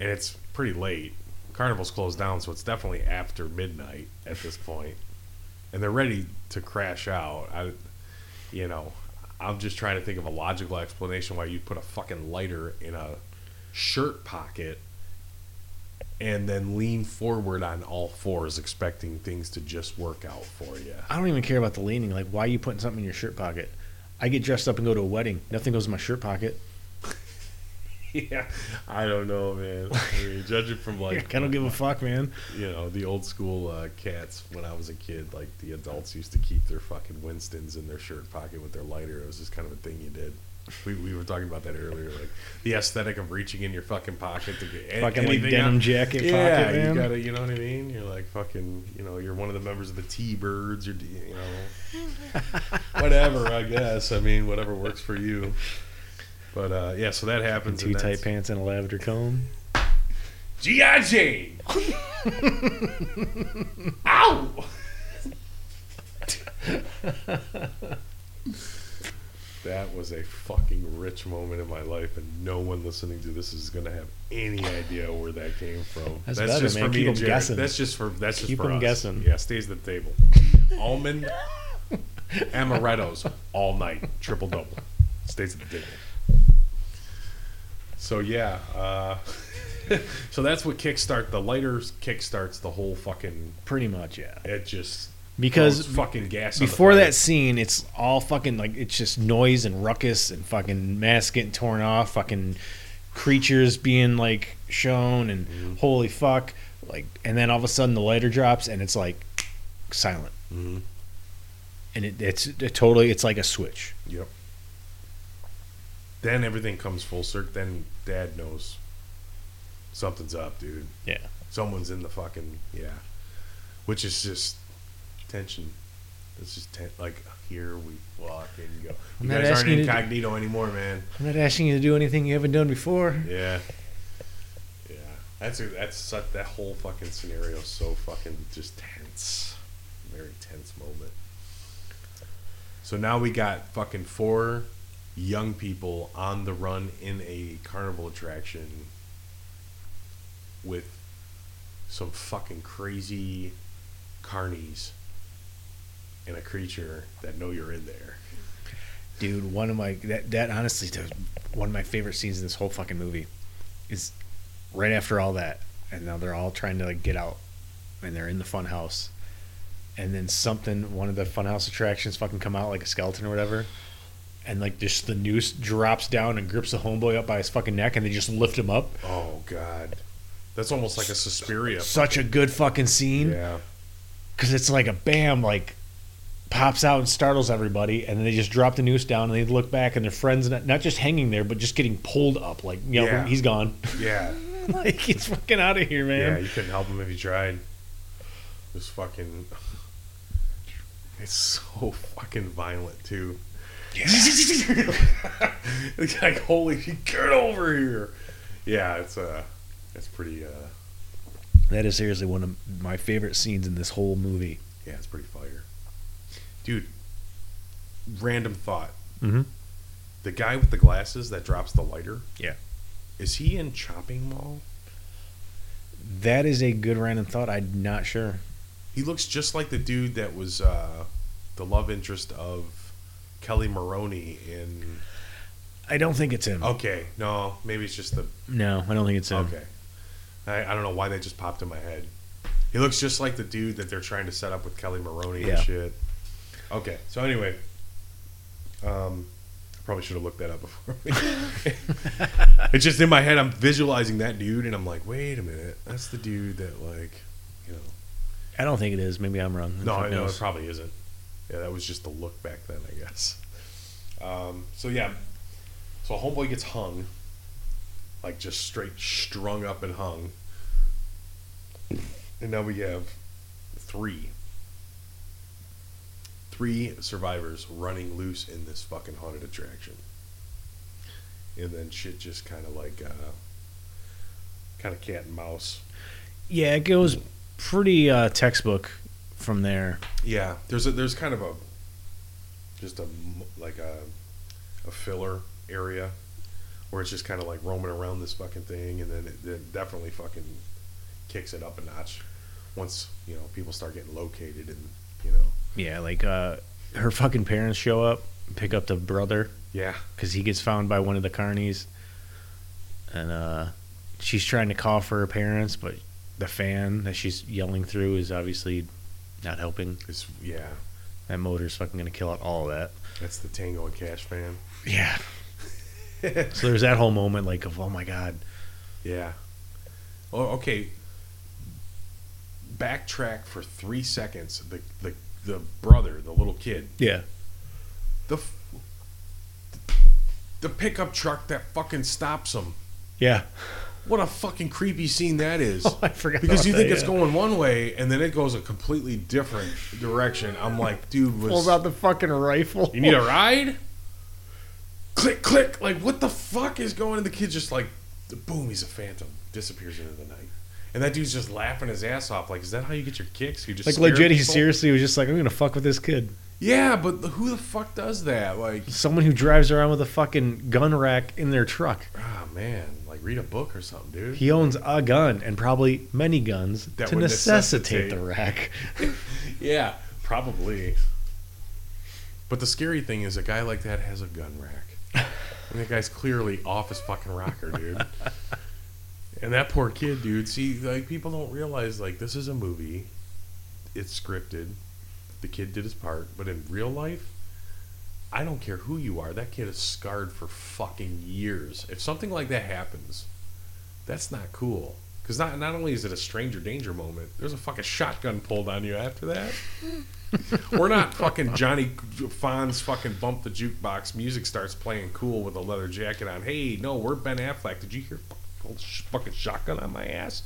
and it's pretty late. Carnival's closed down, so it's definitely after midnight at this point, and they're ready to crash out. I, you know, I'm just trying to think of a logical explanation why you'd put a fucking lighter in a shirt pocket and then lean forward on all fours, expecting things to just work out for you. I don't even care about the leaning. Like, why are you putting something in your shirt pocket? I get dressed up and go to a wedding. Nothing goes in my shirt pocket. yeah, I don't know, man. I mean, judging from like I don't give a fuck, man. you know the old school uh, cats when I was a kid, like the adults used to keep their fucking Winstons in their shirt pocket with their lighter. It was just kind of a thing you did. We, we were talking about that earlier, like the aesthetic of reaching in your fucking pocket to get Fucking, like, denim out. jacket yeah, pocket, man. you gotta, you know what I mean? You're like fucking, you know, you're one of the members of the T-Birds, or you know, whatever. I guess. I mean, whatever works for you. But uh, yeah, so that happens. Two and tight pants and a lavender comb. G.I. Jane. Ow! that was a fucking rich moment in my life, and no one listening to this is going to have any idea where that came from. That's better, just man. for me Keep and 'em Jared. guessing. That's just for that's just Keep for 'em us. guessing. Yeah, stays at the table. Almond amarettos all night, triple double. Stays at the table. So yeah, uh, so that's what kickstart the lighters kickstarts the whole fucking. Pretty much, yeah. It just Because fucking gas before that scene, it's all fucking like it's just noise and ruckus and fucking masks getting torn off, fucking creatures being like shown, and Mm-hmm. holy fuck, like, and then all of a sudden the lighter drops and it's like silent, Mhm. and it, it's it totally it's like a switch. Yep. Then everything comes full circle. Then Dad knows something's up, dude. Yeah. Someone's in the fucking yeah, which is just tension. It's just ten- like here we walk and go. I'm You not guys aren't asking you to- incognito anymore, man. I'm not asking you to do anything you haven't done before. Yeah. Yeah. That's a, that's such, that whole fucking scenario is so fucking just tense. Very tense moment. So now we got fucking four young people on the run in a carnival attraction with some fucking crazy carnies and a creature that know you're in there. Dude, one of my that that honestly one of my favorite scenes in this whole fucking movie is right after all that, and now they're all trying to like get out, and they're in the fun house, and then something one of the funhouse attractions fucking come out like a skeleton or whatever, and like just the noose drops down and grips the homeboy up by his fucking neck, and they just lift him up. Oh god. That's almost like a Suspiria. Such a good fucking scene Yeah. because it's like a bam like pops out and startles everybody and then they just drop the noose down and they look back and their friends not, not just hanging there but just getting pulled up like you know Yeah. he's gone Yeah. like he's fucking out of here man. Yeah, you couldn't help him if you tried. Just fucking. It's so fucking violent too. It's like holy, get over here. Yeah, it's uh, it's pretty. uh that is seriously one of my favorite scenes in this whole movie Yeah, it's pretty fire, dude. Random thought: mm-hmm. the guy with the glasses that drops the lighter. Yeah. Is he in Chopping Mall? that is a good random thought i'm not sure He looks just like the dude that was uh, the love interest of Kelli Maroney in. i don't think it's him Okay, no, maybe it's just the. no i don't think it's him Okay, I, I don't know why that just popped in my head. He looks just like the dude that they're trying to set up with Kelli Maroney Yeah. and shit. Okay, so anyway, um, I probably should have looked that up before. it's just in my head. I'm visualizing that dude, and I'm like, wait a minute, that's the dude that like, you know. i don't think it is maybe i'm wrong No, I know it probably isn't. Yeah, that was just the look back then, I guess. Um, so yeah, so homeboy gets hung, like just straight strung up and hung, and now we have three, three survivors running loose in this fucking haunted attraction, and then shit just kind of like, uh, kind of cat and mouse. yeah it goes pretty uh textbook from there. Yeah, there's a there's kind of a just a like a a filler area where it's just kind of like roaming around this fucking thing, and then it, it definitely fucking kicks it up a notch once you know people start getting located and you know. Yeah, like uh her fucking parents show up pick up the brother. Yeah. because he gets found by one of the carnies, and uh, she's trying to call for her parents, but the fan that she's yelling through is obviously not helping. It's yeah. That motor's fucking gonna kill out all of that. That's the Tango and Cash fan. Yeah. so there's that whole moment like of oh my god. Yeah. Oh, okay. Backtrack for three seconds. The the the brother, the little kid, Yeah. the f- the pickup truck that fucking stops him. Yeah. What a fucking creepy scene that is. Oh, I forgot because you that, think it's yeah. going one way and then it goes a completely different direction. I'm like, dude, was Pulls out the fucking rifle. you need a ride? Click, click. Like, what the fuck is going? And the kid just like, boom, he's a phantom, disappears into the night. And that dude's just laughing his ass off. Like, is that how you get your kicks? You just like legit, he seriously was just like, I'm gonna fuck with this kid. Yeah, but who the fuck does that? Like, Someone who drives around with a fucking gun rack in their truck. ah man, like read a book or something, dude. He owns a gun and probably many guns That to necessitate, necessitate- the rack. Yeah, probably. But the scary thing is, a guy like that has a gun rack. And that guy's clearly off his fucking rocker, dude. and that poor kid, dude. See, like people don't realize, like this is a movie. It's scripted. The kid did his part, but in real life, I don't care who you are. That kid is scarred for fucking years. If something like that happens, that's not cool. Because not not only is it a stranger danger moment, there's a fucking shotgun pulled on you after that. We're not fucking Johnny Fonz fucking bump the jukebox. Music starts playing cool with a leather jacket on. Hey, no, we're Ben Affleck. Did you hear fucking, fucking shotgun on my ass?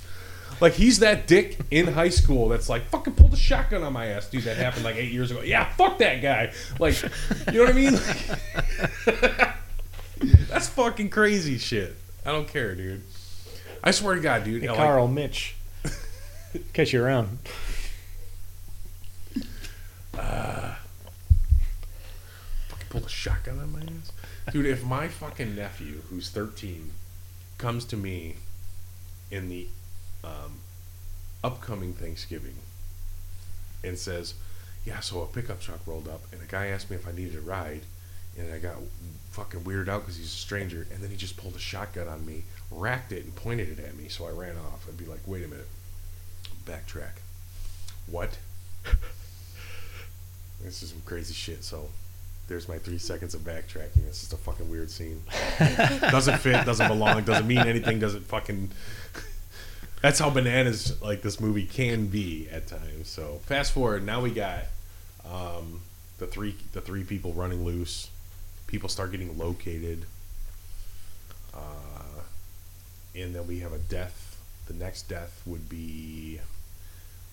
Like he's that dick in high school that's like fucking pulled a shotgun on my ass, dude. That happened like eight years ago. Yeah, fuck that guy. Like, you know what I mean? Like, that's fucking crazy shit. I don't care, dude. I swear to God, dude. Hey, like- Carl, Mitch. Catch you around. Uh, fucking pulled a shotgun on my ass. Dude, if my fucking nephew, who's 13, comes to me in the um, upcoming Thanksgiving and says, Yeah, so a pickup truck rolled up, and a guy asked me if I needed a ride, and I got fucking weirded out because he's a stranger, and then he just pulled a shotgun on me, racked it, and pointed it at me, so I ran off. I'd be like, Wait a minute, backtrack. What? this is some crazy shit, so there's my three seconds of backtracking. It's just a fucking weird scene. doesn't fit, doesn't belong, doesn't mean anything, doesn't fucking. That's how bananas like this movie can be at times. So fast forward, now we got um, the three the three people running loose. People start getting located, uh, and then we have a death. The next death would be,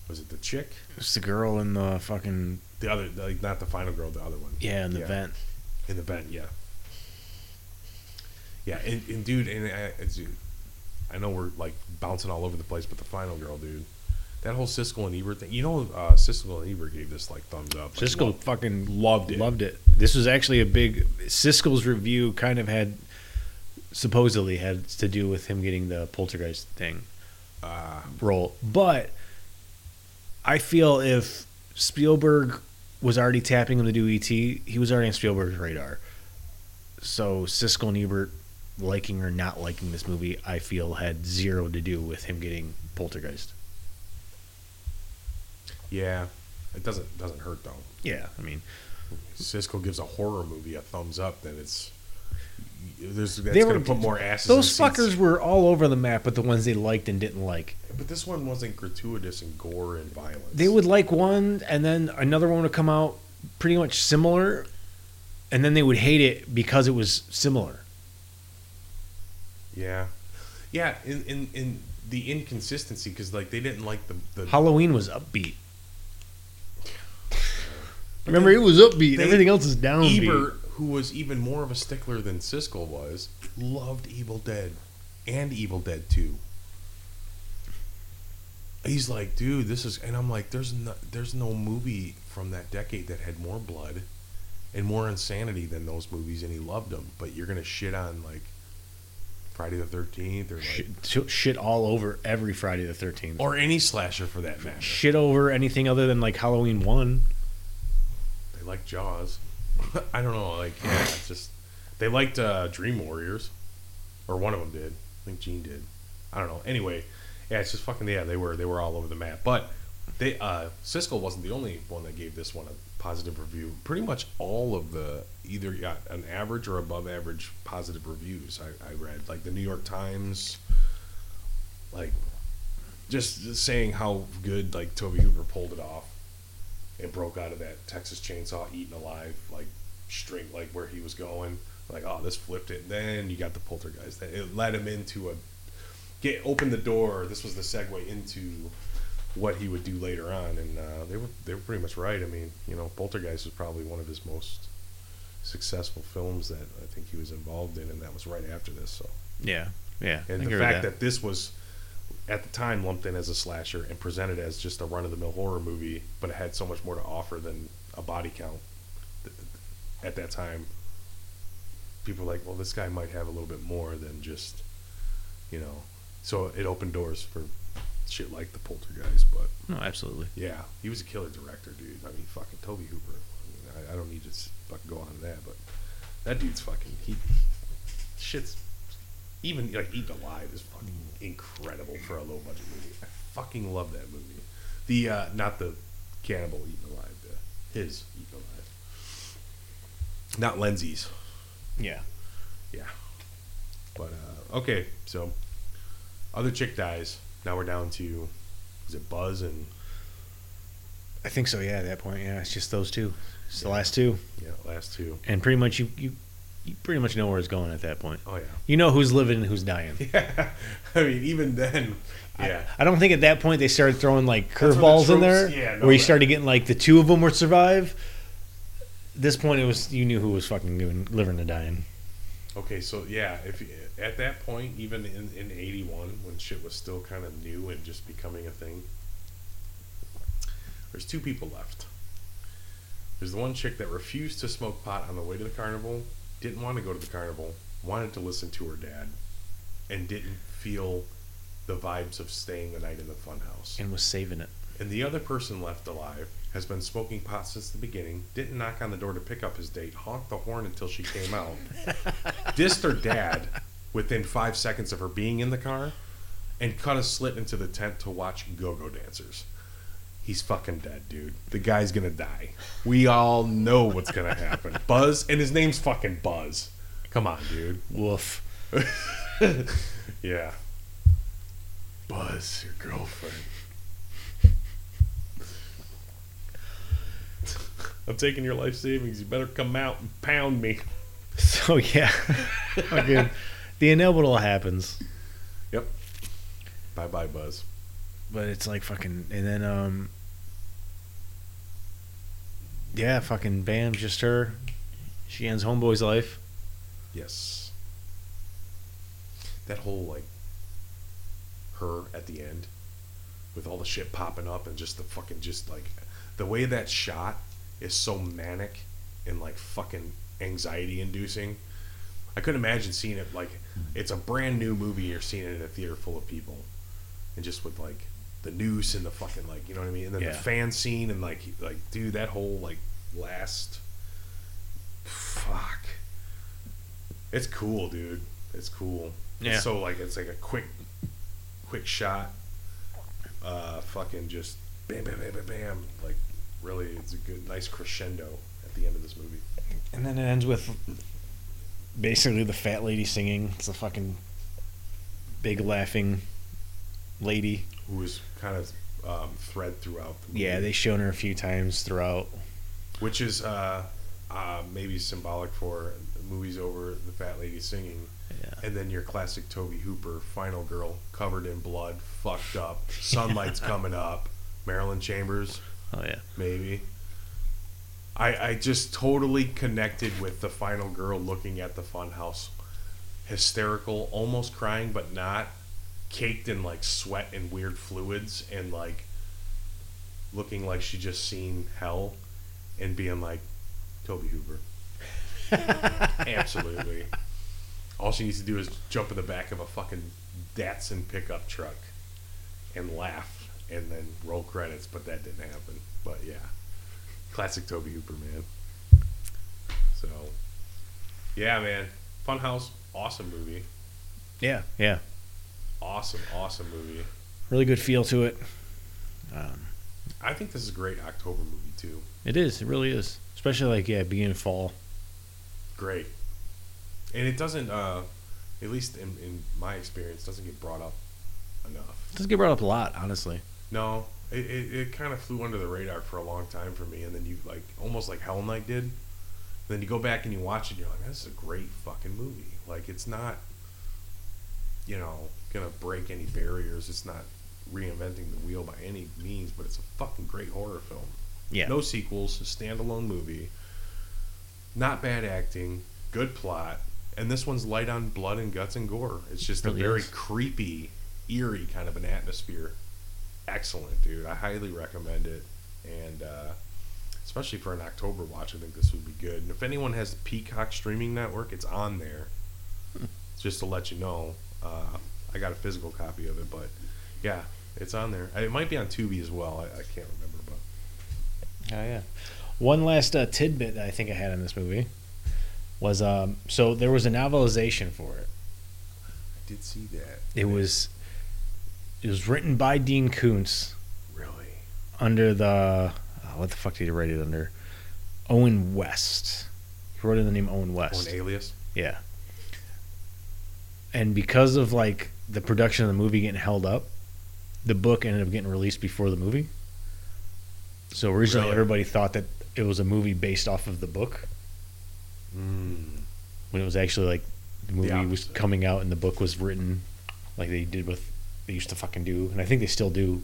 was it the chick? It's the girl in the fucking The other, like not the final girl, the other one. yeah in the Yeah. vent. in the vent, yeah, yeah, and, and dude, and I, it's, I know we're like bouncing all over the place, but the final girl, dude, that whole Siskel and Ebert thing. You know, uh, Siskel and Ebert gave this like thumbs up. Like, Siskel fucking loved it. Loved it. This was actually a big Siskel's review. Kind of had supposedly had to do with him getting the poltergeist thing uh, role, but I feel if Spielberg was already tapping him to do ET, he was already on Spielberg's radar. So Siskel and Ebert liking or not liking this movie, I feel had zero to do with him getting poltergeist. yeah, it doesn't doesn't hurt though. Yeah, I mean, Siskel gives a horror movie a thumbs up, then it's there's that's They gonna put more asses. those in seats. fuckers were all over the map, but the ones they liked and didn't like. But this one wasn't gratuitous and gore and violence. They would like one, and then another one would come out pretty much similar, and then they would hate it because it was similar. Yeah, yeah. In in, in the inconsistency because like they didn't like the the Halloween was upbeat. Remember, it was upbeat. they- Everything else is downbeat. Ebert, who was even more of a stickler than Siskel was, loved Evil Dead and Evil Dead 2. He's like, dude, this is, and I'm like, there's no, there's no movie from that decade that had more blood and more insanity than those movies, and he loved them. But you're gonna shit on like Friday the Thirteenth or like, Shit, shit- all over every Friday the Thirteenth. or any slasher for that matter. Shit over anything other than like Halloween one. They like Jaws. I don't know. Like, yeah, it's just they liked uh, Dream Warriors, or one of them did. I think Gene did. I don't know. Anyway, yeah, it's just fucking yeah. They were they were all over the map, but they uh, Siskel wasn't the only one that gave this one a positive review. Pretty much all of the either got an average or above average positive reviews. I, I read like the New York Times, like just saying how good like Tobe Hooper pulled it off and broke out of that Texas Chainsaw Eaten Alive like string like where he was going. Like oh this flipped it. Then you got the Poltergeist. That it led him into a get open the door. This was the segue into what he would do later on, and uh, they were they were pretty much right. I mean, you know, Poltergeist was probably one of his most successful films that I think he was involved in, and that was right after this. So, Yeah, yeah. I and the fact that. this was at the time lumped in as a slasher and presented as just a run of the mill horror movie, but it had so much more to offer than a body count. At that time, people were like, well, this guy might have a little bit more than just, you know. So it opened doors for shit like the Poltergeist, but no, absolutely. yeah, he was a killer director, dude. I mean, fucking Tobe Hooper. I, mean, I, I don't need to fucking go on to that, but that dude's fucking he shit's even like Eaten Alive is fucking incredible for a low budget movie. I fucking love that movie. The uh, not the cannibal Eaten Alive, the his Eaten Alive, not Lenzi's. Yeah. Yeah, but uh, okay, so other chick dies. Now we're down to is it Buzz and I think so. Yeah, at that point, yeah, it's just those two. It's the last two, yeah last two. and pretty much you you, you pretty much know where it's going at that point. Oh yeah. You know who's living and who's dying. Yeah, I mean, even then, yeah, I don't think at that point they started throwing like where the curveballs in there, yeah, no, where you started getting like the two of them would survive. At This point, it was you knew who was fucking living, living and dying. Okay, so yeah, if you, at that point, even in in '81, when shit was still kind of new and just becoming a thing, there's two people left. There's the one chick that refused to smoke pot on the way to the carnival, didn't want to go to the carnival, wanted to listen to her dad, and didn't feel the vibes of staying the night in the funhouse. and was saving it. And the other person left alive has been smoking pot since the beginning, didn't knock on the door to pick up his date, honked the horn until she came out, dissed her dad within five seconds of her being in the car, and cut a slit into the tent to watch go go dancers. He's fucking dead, dude. The guy's gonna die. We all know what's gonna happen. Buzz, and his name's fucking Buzz. Come on, dude. Woof. Yeah. Buzz, your girlfriend. I'm taking your life savings. You better come out and pound me. So yeah, fucking, the inevitable happens, Yep. Bye bye, Buzz. but it's like fucking, and then um, yeah, fucking bam, just her. She ends homeboy's life. Yes. That whole, like, her at the end with all the shit popping up and just the fucking, just like, the way that shot is so manic and, like, fucking anxiety inducing. I couldn't imagine seeing it, like, it's a brand new movie. You're seeing it in a theater full of people. And just with, like, the noose and the fucking, like, you know what I mean? And then Yeah. the fan scene and, like, like, dude, that whole, like, last. Fuck. It's cool, dude. It's cool. Yeah. It's so like it's like a quick, quick shot. Uh, fucking just bam, bam, bam, bam, bam. Like really, it's a good, nice crescendo at the end of this movie. And then it ends with basically the fat lady singing. It's a fucking big laughing lady. Who was kind of um, thread throughout the movie. Yeah, they've shown her a few times throughout. which is uh, uh, maybe symbolic for the movies over the fat lady singing. Yeah. And then your classic Tobe Hooper final girl covered in blood, fucked up, sunlight's coming up, Marilyn Chambers. Oh yeah. maybe. I I just totally connected with the final girl looking at the funhouse, hysterical, almost crying but not, caked in like sweat and weird fluids and like looking like she just seen hell, and being like, Toby Hoover. Absolutely. All she needs to do is jump in the back of a fucking Datsun pickup truck and laugh and then roll credits, but that didn't happen. But yeah. Classic Tobe Hooper, man. So, yeah, man. Funhouse, awesome movie. Yeah, yeah, Awesome, awesome movie. really good feel to it. Um, I think this is a great October movie too. it is. It really is. Especially like yeah, beginning of fall. Great. And it doesn't, uh, at least in, in my experience, doesn't get brought up enough. It doesn't get brought up a lot, honestly. No, it, it, it kind of flew under the radar for a long time for me, and then you like almost like Hell Night did. Then you go back and you watch it, and you're like, this is a great fucking movie. Like it's not, you know, gonna break any barriers. It's not reinventing the wheel by any means, but it's a fucking great horror film. Yeah. No sequels, a standalone movie. Not bad acting, good plot, and this one's light on blood and guts and gore. It's just Really a very is. creepy, eerie kind of an atmosphere. Excellent, dude. I highly recommend it, and uh, especially for an October watch, I think this would be good. And if anyone has the Peacock streaming network, it's on there. Just to let you know, uh, I got a physical copy of it, but yeah, it's on there. It might be on Tubi as well. I, I can't remember, but Oh yeah. One last uh, tidbit that I think I had on this movie was um, so there was a novelization for it. I did see that. It was it was written by Dean Koontz really. under the uh, what the fuck did he write it under? Owen West. He wrote in the name Owen West. an alias. Yeah. And because of like the production of the movie getting held up, the book ended up getting released before the movie. So originally Really? everybody thought that it was a movie based off of the book Mm. when it was actually like the movie was coming out and the book was written like they did with they used to fucking do and I think they still do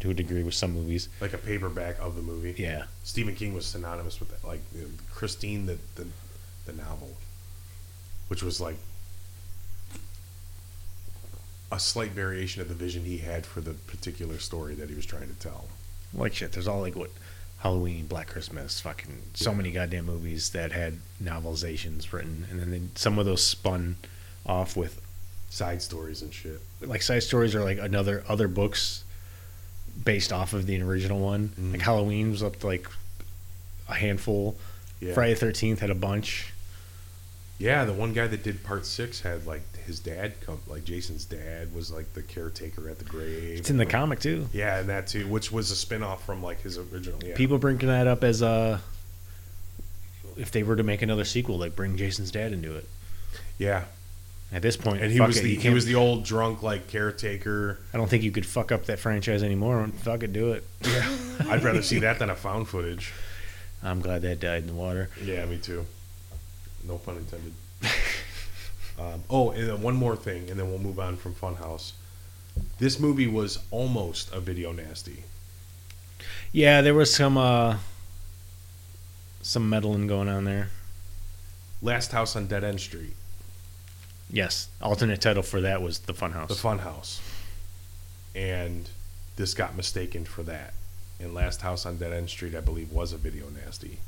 to a degree with some movies. Like a paperback of the movie. Yeah. Stephen King was synonymous with that. Like Christine, the, the the novel, which was like a slight variation of the vision he had for the particular story that he was trying to tell. Like shit, there's all like what Halloween, Black Christmas, fucking so Yeah. many goddamn movies that had novelizations written, and then they, some of those spun off with Side stories and shit. like side stories are like another other books based off of the original one. Mm. Like Halloween was up to like a handful. Yeah. Friday the Thirteenth had a bunch. Yeah, the one guy that did part six had like his dad come, like Jason's dad was like the caretaker at the grave. It's in the comic too. Yeah, and that too, which was a spin off from like his original. Yeah. People bring that up as a if they were to make another sequel, like bring Jason's dad into it. Yeah, At this point, and he was it, the he was the old drunk like caretaker. I don't think you could fuck up that franchise anymore. Fuck it, do it. Yeah, I'd rather see that than a found footage. I'm glad that died in the water. Yeah, me too. No pun intended. um, oh, and then one more thing, and then we'll move on from Funhouse. This movie was almost a video nasty. Yeah, there was some uh some meddling going on there. Last House on Dead End Street, Yes, alternate title for that was the Funhouse. the Funhouse, and this got mistaken for that. And Last House on Dead End Street, I believe, was a video nasty,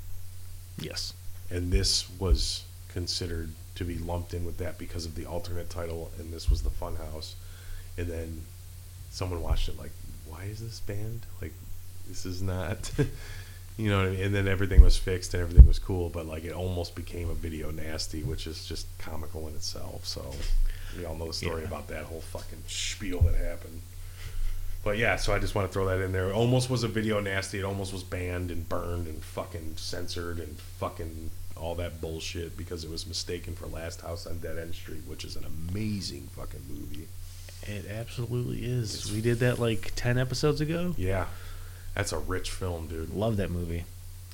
yes. and this was considered to be lumped in with that because of the alternate title, and this was the Funhouse. And then someone watched it like, why is this banned? Like, this is not, you know. What I mean? And then everything was fixed and everything was cool, but like it almost became a video nasty, which is just comical in itself. So we all know the story Yeah. about that whole fucking spiel that happened. But yeah, so I just want to throw that in there. It almost was a video nasty. It almost was banned and burned and fucking censored and fucking all that bullshit because it was mistaken for Last House on Dead End Street, which is an amazing fucking movie. It absolutely is. It's- we did that like 10 episodes ago. Yeah, that's a rich film, dude. Love that movie.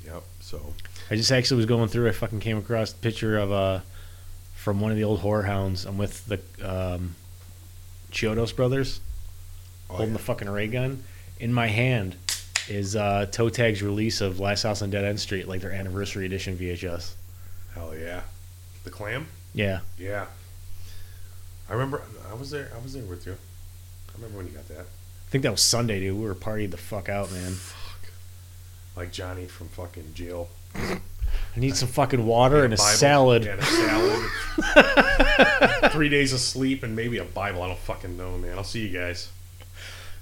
Yep. So I just actually was going through. I fucking came across a picture of uh from one of the old horror hounds. I'm with the um, Chiodos brothers oh, holding yeah. the fucking ray gun. In my hand is uh, Toe Tag's release of Last House on Dead End Street, like their anniversary edition VHS. hell yeah, the clam. Yeah, Yeah, I remember. I was there. I was there with you. I remember when you got that. I think that was Sunday, dude. We were partying the fuck out, man. Fuck. Like Johnny from fucking jail. I need some fucking water and a Bible. salad. Yeah, and a salad. Three days of sleep and maybe a Bible. I don't fucking know, man. I'll see you guys.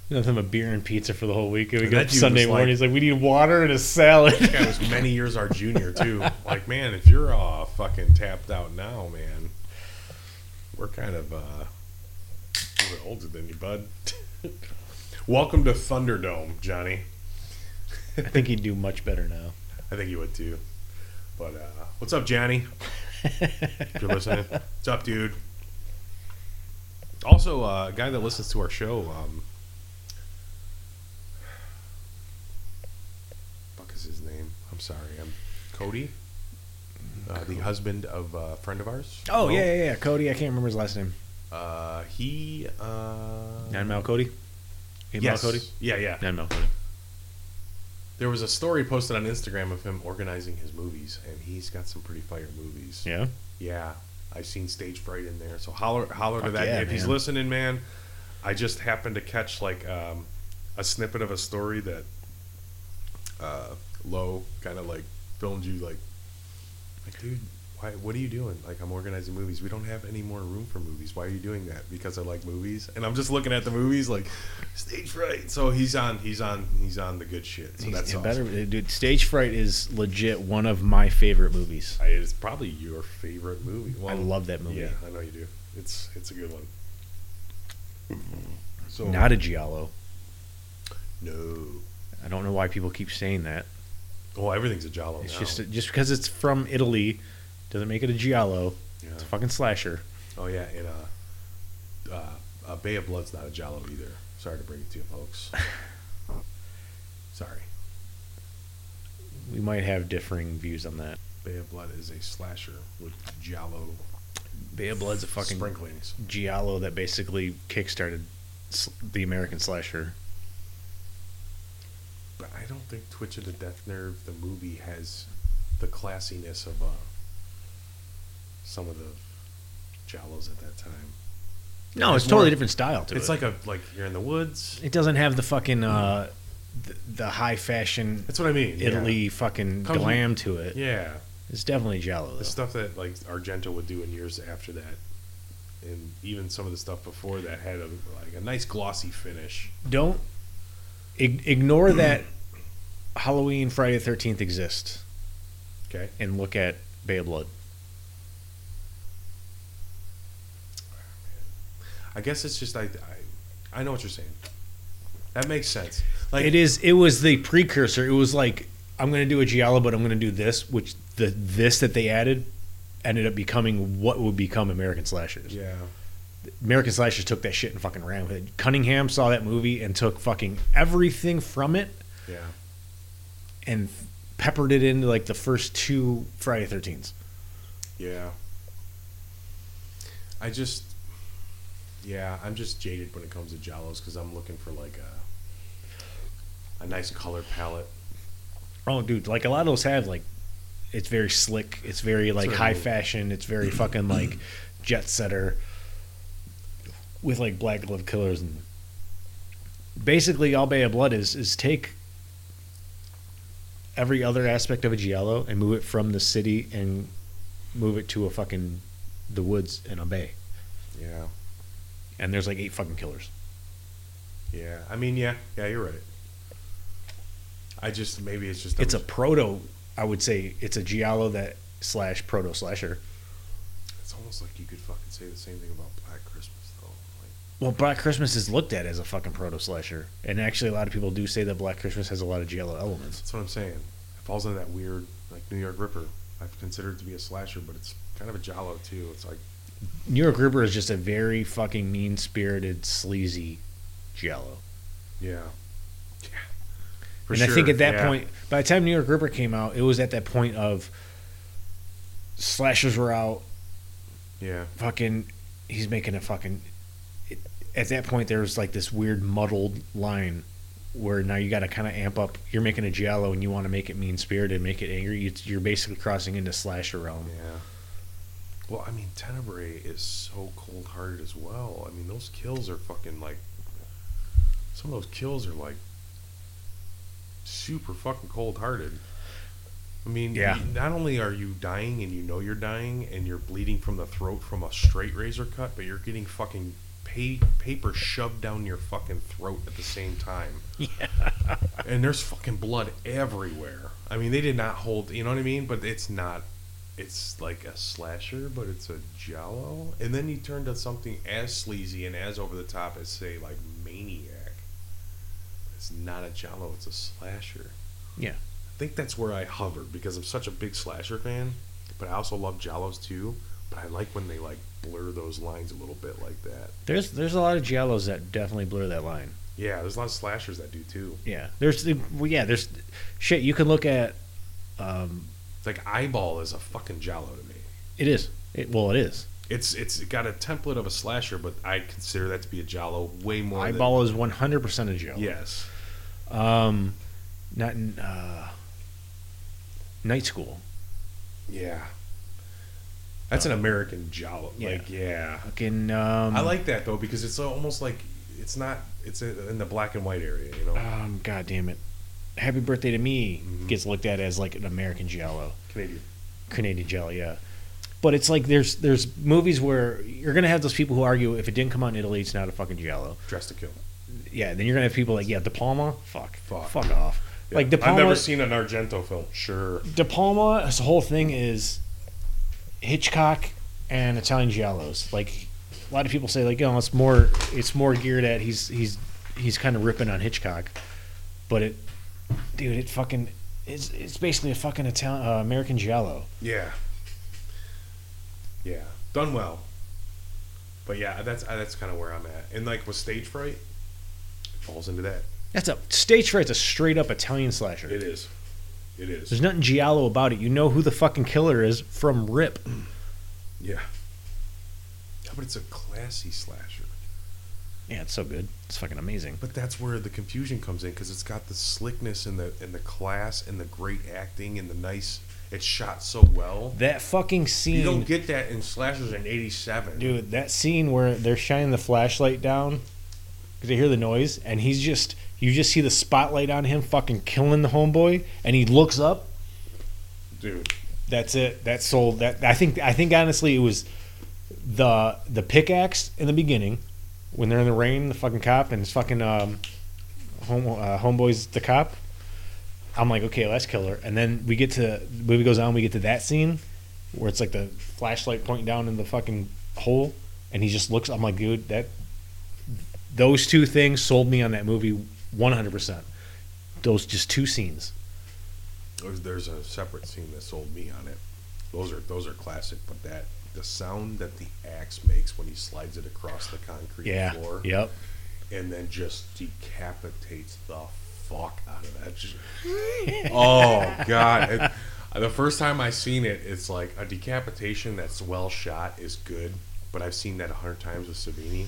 Nothing but beer and pizza for the whole week. And we And go that up dude Sunday was like- morning. He's like, we need water and a salad. That guy was many years our junior too. Like, man, if you're uh, fucking tapped out now, man, we're kind of uh, a little older than you, bud. Welcome to Thunderdome, Johnny. I think he'd do much better now. I think he would too. But uh, what's up, Johnny? If you're listening, what's up, dude? Also, uh, a guy that listens to our show. Um, fuck is his name? I'm sorry. I'm Cody, uh, the husband of a friend of ours. Oh Mo. yeah, yeah, yeah. Cody. I can't remember his last name. Uh, he. Uh, Nine Mile Cody. Yes. Mile Cody. Yeah, yeah. Nine Mile Cody. There was a story posted on Instagram of him organizing his movies, and he's got some pretty fire movies. Yeah. Yeah, I've seen Stage Fright in there. So holler, holler to that. yeah, if he's listening, man, I just happened to catch like um, a snippet of a story that uh, Lowe kind of like filmed you like, like, dude, What are you doing? Like, I'm organizing movies. We don't have any more room for movies. Why are you doing that? Because I like movies, and I'm just looking at the movies like Stage Fright. So he's on, he's on, he's on the good shit. So He's- that's awesome. better, dude. Stage Fright is legit one of my favorite movies. I- It's probably your favorite movie. I love that movie. Yeah, I know you do. It's it's a good one. So Not a giallo. no. I don't know why people keep saying that. Oh, everything's a giallo It's now. just just because it's from Italy doesn't make it a giallo. yeah. It's a fucking slasher. Oh yeah, and uh, uh, uh, Bay of Blood's not a giallo either. Sorry to bring it to you, folks. Sorry, We might have differing views on that. Bay of Blood is a slasher with giallo Bay of Blood's a fucking sprinklings. giallo that basically kickstarted the American slasher. But I don't think Twitch of the Death Nerve, the movie, has the classiness of uh, some of the giallos at that time. No, It's it's, totally more- different style to It's it. like a like you're in the woods. it doesn't have the fucking uh, the, the high fashion That's what I mean. yeah. Italy fucking Comes- glam to it. Yeah, It's definitely giallo. the stuff that like Argento would do in years after that, and even some of the stuff before that had a like a nice glossy finish. Don't ig- ignore that Halloween Friday the Thirteenth exists Okay, and look at Bay of Blood. I guess it's just I I, I know what you're saying. That makes sense. Like it is. It was the precursor. It was like I'm going to do a giallo, but I'm going to do this, which the this that they added ended up becoming what would become American slashers. Yeah, American slashers took that shit and fucking ran with it. Cunningham saw that movie and took fucking everything from it yeah. and peppered it into like the first two Friday Thirteens. Yeah. I just, yeah, I'm just jaded when it comes to giallos because I'm looking for like a a nice color palette. Oh, dude, like a lot of those have like, it's very slick. It's very like high fashion. It's very fucking like jet setter with like black glove killers and basically all Bay of Blood is is take every other aspect of a giallo and move it from the city and move it to a fucking the woods and a bay. Yeah, And there's like eight fucking killers. yeah. I mean, yeah, yeah. You're right. I just maybe it's just It's a proto. I would say it's a giallo that slash proto slasher. It's almost like you could fucking say the same thing about Black Christmas though. Like, Well, Black Christmas is looked at as a fucking proto slasher, and actually, a lot of people do say that Black Christmas has a lot of giallo elements. that's what I'm saying. It falls into that weird like New York Ripper. I've considered it to be a slasher, but it's kind of a giallo too. It's like New York Ripper is just a very fucking mean spirited, sleazy giallo. yeah, yeah. For and I think at that yeah. point, by the time New York Ripper came out, it was at that point of slashers were out. yeah, Fucking, he's making a fucking. It, at that point, there was like this weird muddled line where now you got to kind of amp up. You're making a giallo and you want to make it mean spirited, make it angry. You're basically crossing into slasher realm. Yeah. Well, I mean, Tenebrae is so cold hearted as well. I mean, those kills are fucking like. Some of those kills are like. Super fucking cold hearted. I mean, Yeah. you- not only are you dying and you know you're dying and you're bleeding from the throat from a straight razor cut, but you're getting fucking pa- paper shoved down your fucking throat at the same time. Yeah. and there's fucking blood everywhere. I mean, they did not hold, you know what I mean? But it's not. It's like a slasher, but it's a giallo. And then you turn to something as sleazy and as over the top as say like Maniac. It's not a giallo. It's a slasher. Yeah. I think that's where I hovered because I'm such a big slasher fan, but I also love giallos too. But I like when they like blur those lines a little bit like that. There's there's a lot of giallos that definitely blur that line. Yeah, there's a lot of slashers that do too. Yeah. There's well, yeah. There's shit. You can look at. Um, It's like Eyeball is a fucking giallo to me. it is. It, well, it is. It's it's got a template of a slasher, but I consider that to be a giallo way more. than- Eyeball is 100 percent a giallo. Yes. Um, not in, uh, Night School. Yeah. That's an American giallo. Yeah. Like yeah. Fucking. Um, I like that though because it's almost like it's not. It's in the black and white area, you know. Um, God damn it. Happy Birthday to Me Mhm. gets looked at as like an American giallo. Canadian. Canadian giallo, yeah. But it's like there's there's movies where you're gonna have those people who argue if it didn't come out in Italy, it's not a fucking giallo. Dress to Kill. Yeah, then you're gonna have people like yeah, De Palma, fuck, Fuck. fuck off. Yeah. Like De I've Palma, never seen an Argento film. Sure. De Palma, his whole thing is Hitchcock and Italian giallos. Like a lot of people say, like, oh, it's more, it's more geared at he's he's he's kind of ripping on Hitchcock, but it, dude, it fucking, it's it's basically a fucking Italian uh, American giallo. Yeah. Yeah. Done well. But yeah, that's that's kind of where I'm at. And like with stage fright, it falls into that. That's a stage fright's a straight up Italian slasher. It is. It is. There's nothing giallo about it. You know who the fucking killer is from Rip. Yeah. Yeah, but it's a classy slasher. Yeah, it's so good. It's fucking amazing. But that's where the confusion comes in because it's got the slickness and the and the class and the great acting and the nice. It's shot so well. That fucking scene. You don't get that in slashers in '87, Dude, that scene where they're shining the flashlight down because they hear the noise, and he's just you just see the spotlight on him, fucking killing the homeboy, and he looks up. Dude, That's it. That sold. That I think. I think honestly, it was the the pickaxe in the beginning when they're in the rain, the fucking cop and his fucking um, home uh, homeboy's the cop. I'm like, okay, let's kill her. And then we get to the movie goes on. We get to that scene where it's like the flashlight pointing down in the fucking hole, and he just looks. I'm like, dude, that those two things sold me on that movie 100. percent Those just two scenes. there's, there's a separate scene that sold me on it. Those are those are classic, but that the sound that the axe makes when he slides it across the concrete Yeah. floor, Yep. and then just decapitates the fuck out of that. Just- oh god! It- the first time I seen it, it's like a decapitation that's well shot is good, but I've seen that a hundred times with Savini.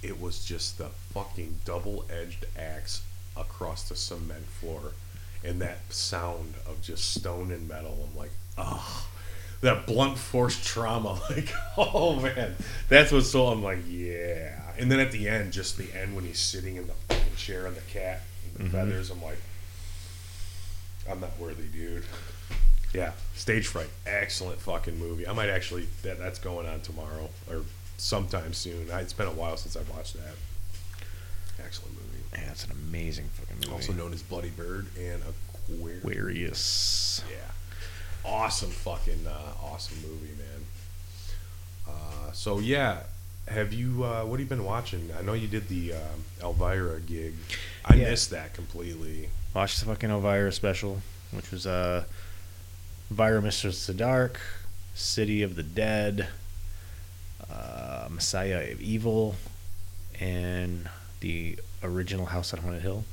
It was just the fucking double-edged axe across the cement floor, and that sound of just stone and metal. I'm like, oh, that blunt force trauma. Like, oh man, that's what's so. I'm like, yeah. And then at the end, just the end when he's sitting in the fucking chair and the cat and the mm-hmm. feathers. I'm like, I'm not worthy, dude. Yeah, Stage Fright, excellent fucking movie. I might actually that that's going on tomorrow or sometime soon. I- It's been a while since I've watched that. Excellent movie. Man, that's an amazing fucking movie. Also known as Bloody Bird and Aquarius. Aquarius. Yeah, awesome fucking uh, awesome movie, man. Uh, so yeah, have you? Uh, what have you been watching? I know you did the um, Elvira gig. I Yeah. missed that completely. Watched the fucking Elvira special, which was uh, Elvira Mistress of the Dark, City of the Dead, uh, Messiah of Evil, and the original House on Haunted Hill.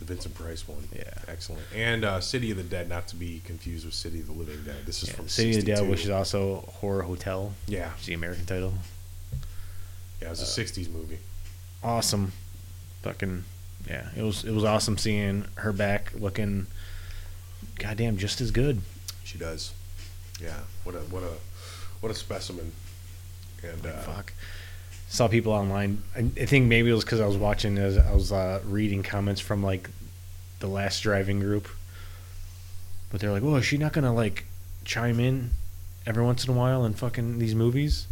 The Vincent Price one. Yeah. Excellent. And uh, City of the Dead, not to be confused with City of the Living Dead. This is Yeah, from City of the Dead, which is also Horror Hotel, Yeah. is the American title. Yeah, it was a Uh, 60s movie. Awesome, fucking yeah. It was it was awesome seeing her back looking, goddamn, just as good. She does. Yeah. What a what a what a specimen. And uh, Fuck. Saw people online. I, think maybe it was because I was watching. As I was uh, reading comments from like the last driving group, but they're like, "Well, is she not gonna like chime in every once in a while in fucking these movies?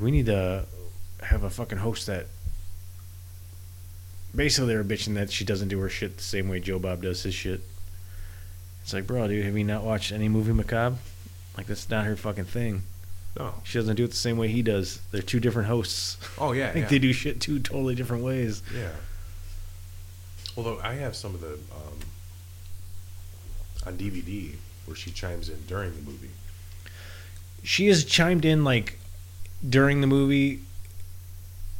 We need to have a fucking host that basically they were bitching that she doesn't do her shit the same way Joe Bob does his shit. It's like, bro, dude, have you not watched any movie macabre? Like that's not her fucking thing. No. She doesn't do it the same way he does. They're two different hosts. Oh yeah. I think yeah. they do shit two totally different ways. Yeah. Although I have some of the um, on DVD where she chimes in during the movie. She has chimed in like during the movie,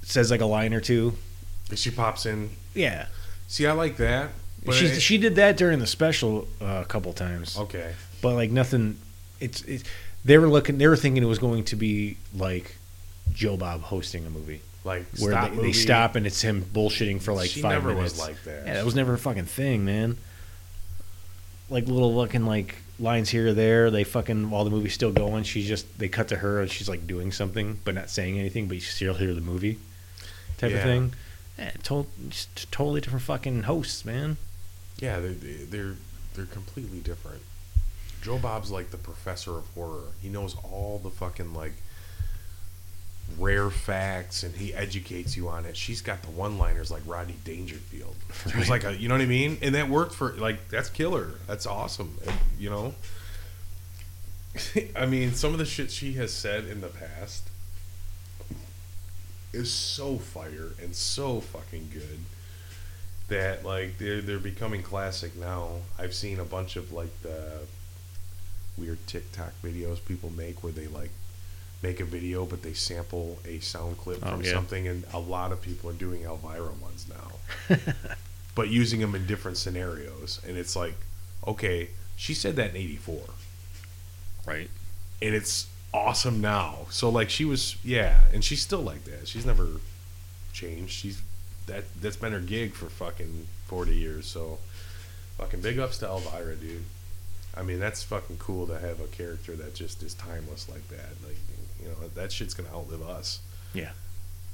says like a line or two. And she pops in. Yeah, See, I like that. But she she did that during the special uh, a couple times. okay. but like nothing. It's it's they were looking. They were thinking it was going to be like Joe Bob hosting a movie Like where stop they, they stop and it's him bullshitting for like she five never minutes. was like that. Yeah, that was never a fucking thing, man. Like little looking like lines here or there. They fucking while the movie's still going, she just they cut to her and she's like doing something but not saying anything, but you still hear the movie type of thing. Yeah, to- just totally different fucking hosts, man. Yeah, they're, they're they're completely different. Joe Bob's like the professor of horror. He knows all the fucking like rare facts and he educates you on it. She's got the one-liners like Rodney Dangerfield. She was like a, you know what I mean? And that worked for like that's killer. That's awesome. And, you know. I mean, some of the shit she has said in the past is so fire and so fucking good that like they're they're becoming classic now. I've seen a bunch of like the weird TikTok videos people make where they like make a video but they sample a sound clip Oh, from yeah. something and a lot of people are doing Elvira ones now. but using them in different scenarios and it's like okay, she said that in 84 Right. and it's awesome now. So like she was, yeah, and she's still like that. She's never changed. She's that that's been her gig for fucking forty years. So fucking big ups to Elvira, dude. I mean that's fucking cool to have a character that just is timeless like that. Like you know that shit's gonna outlive us. Yeah.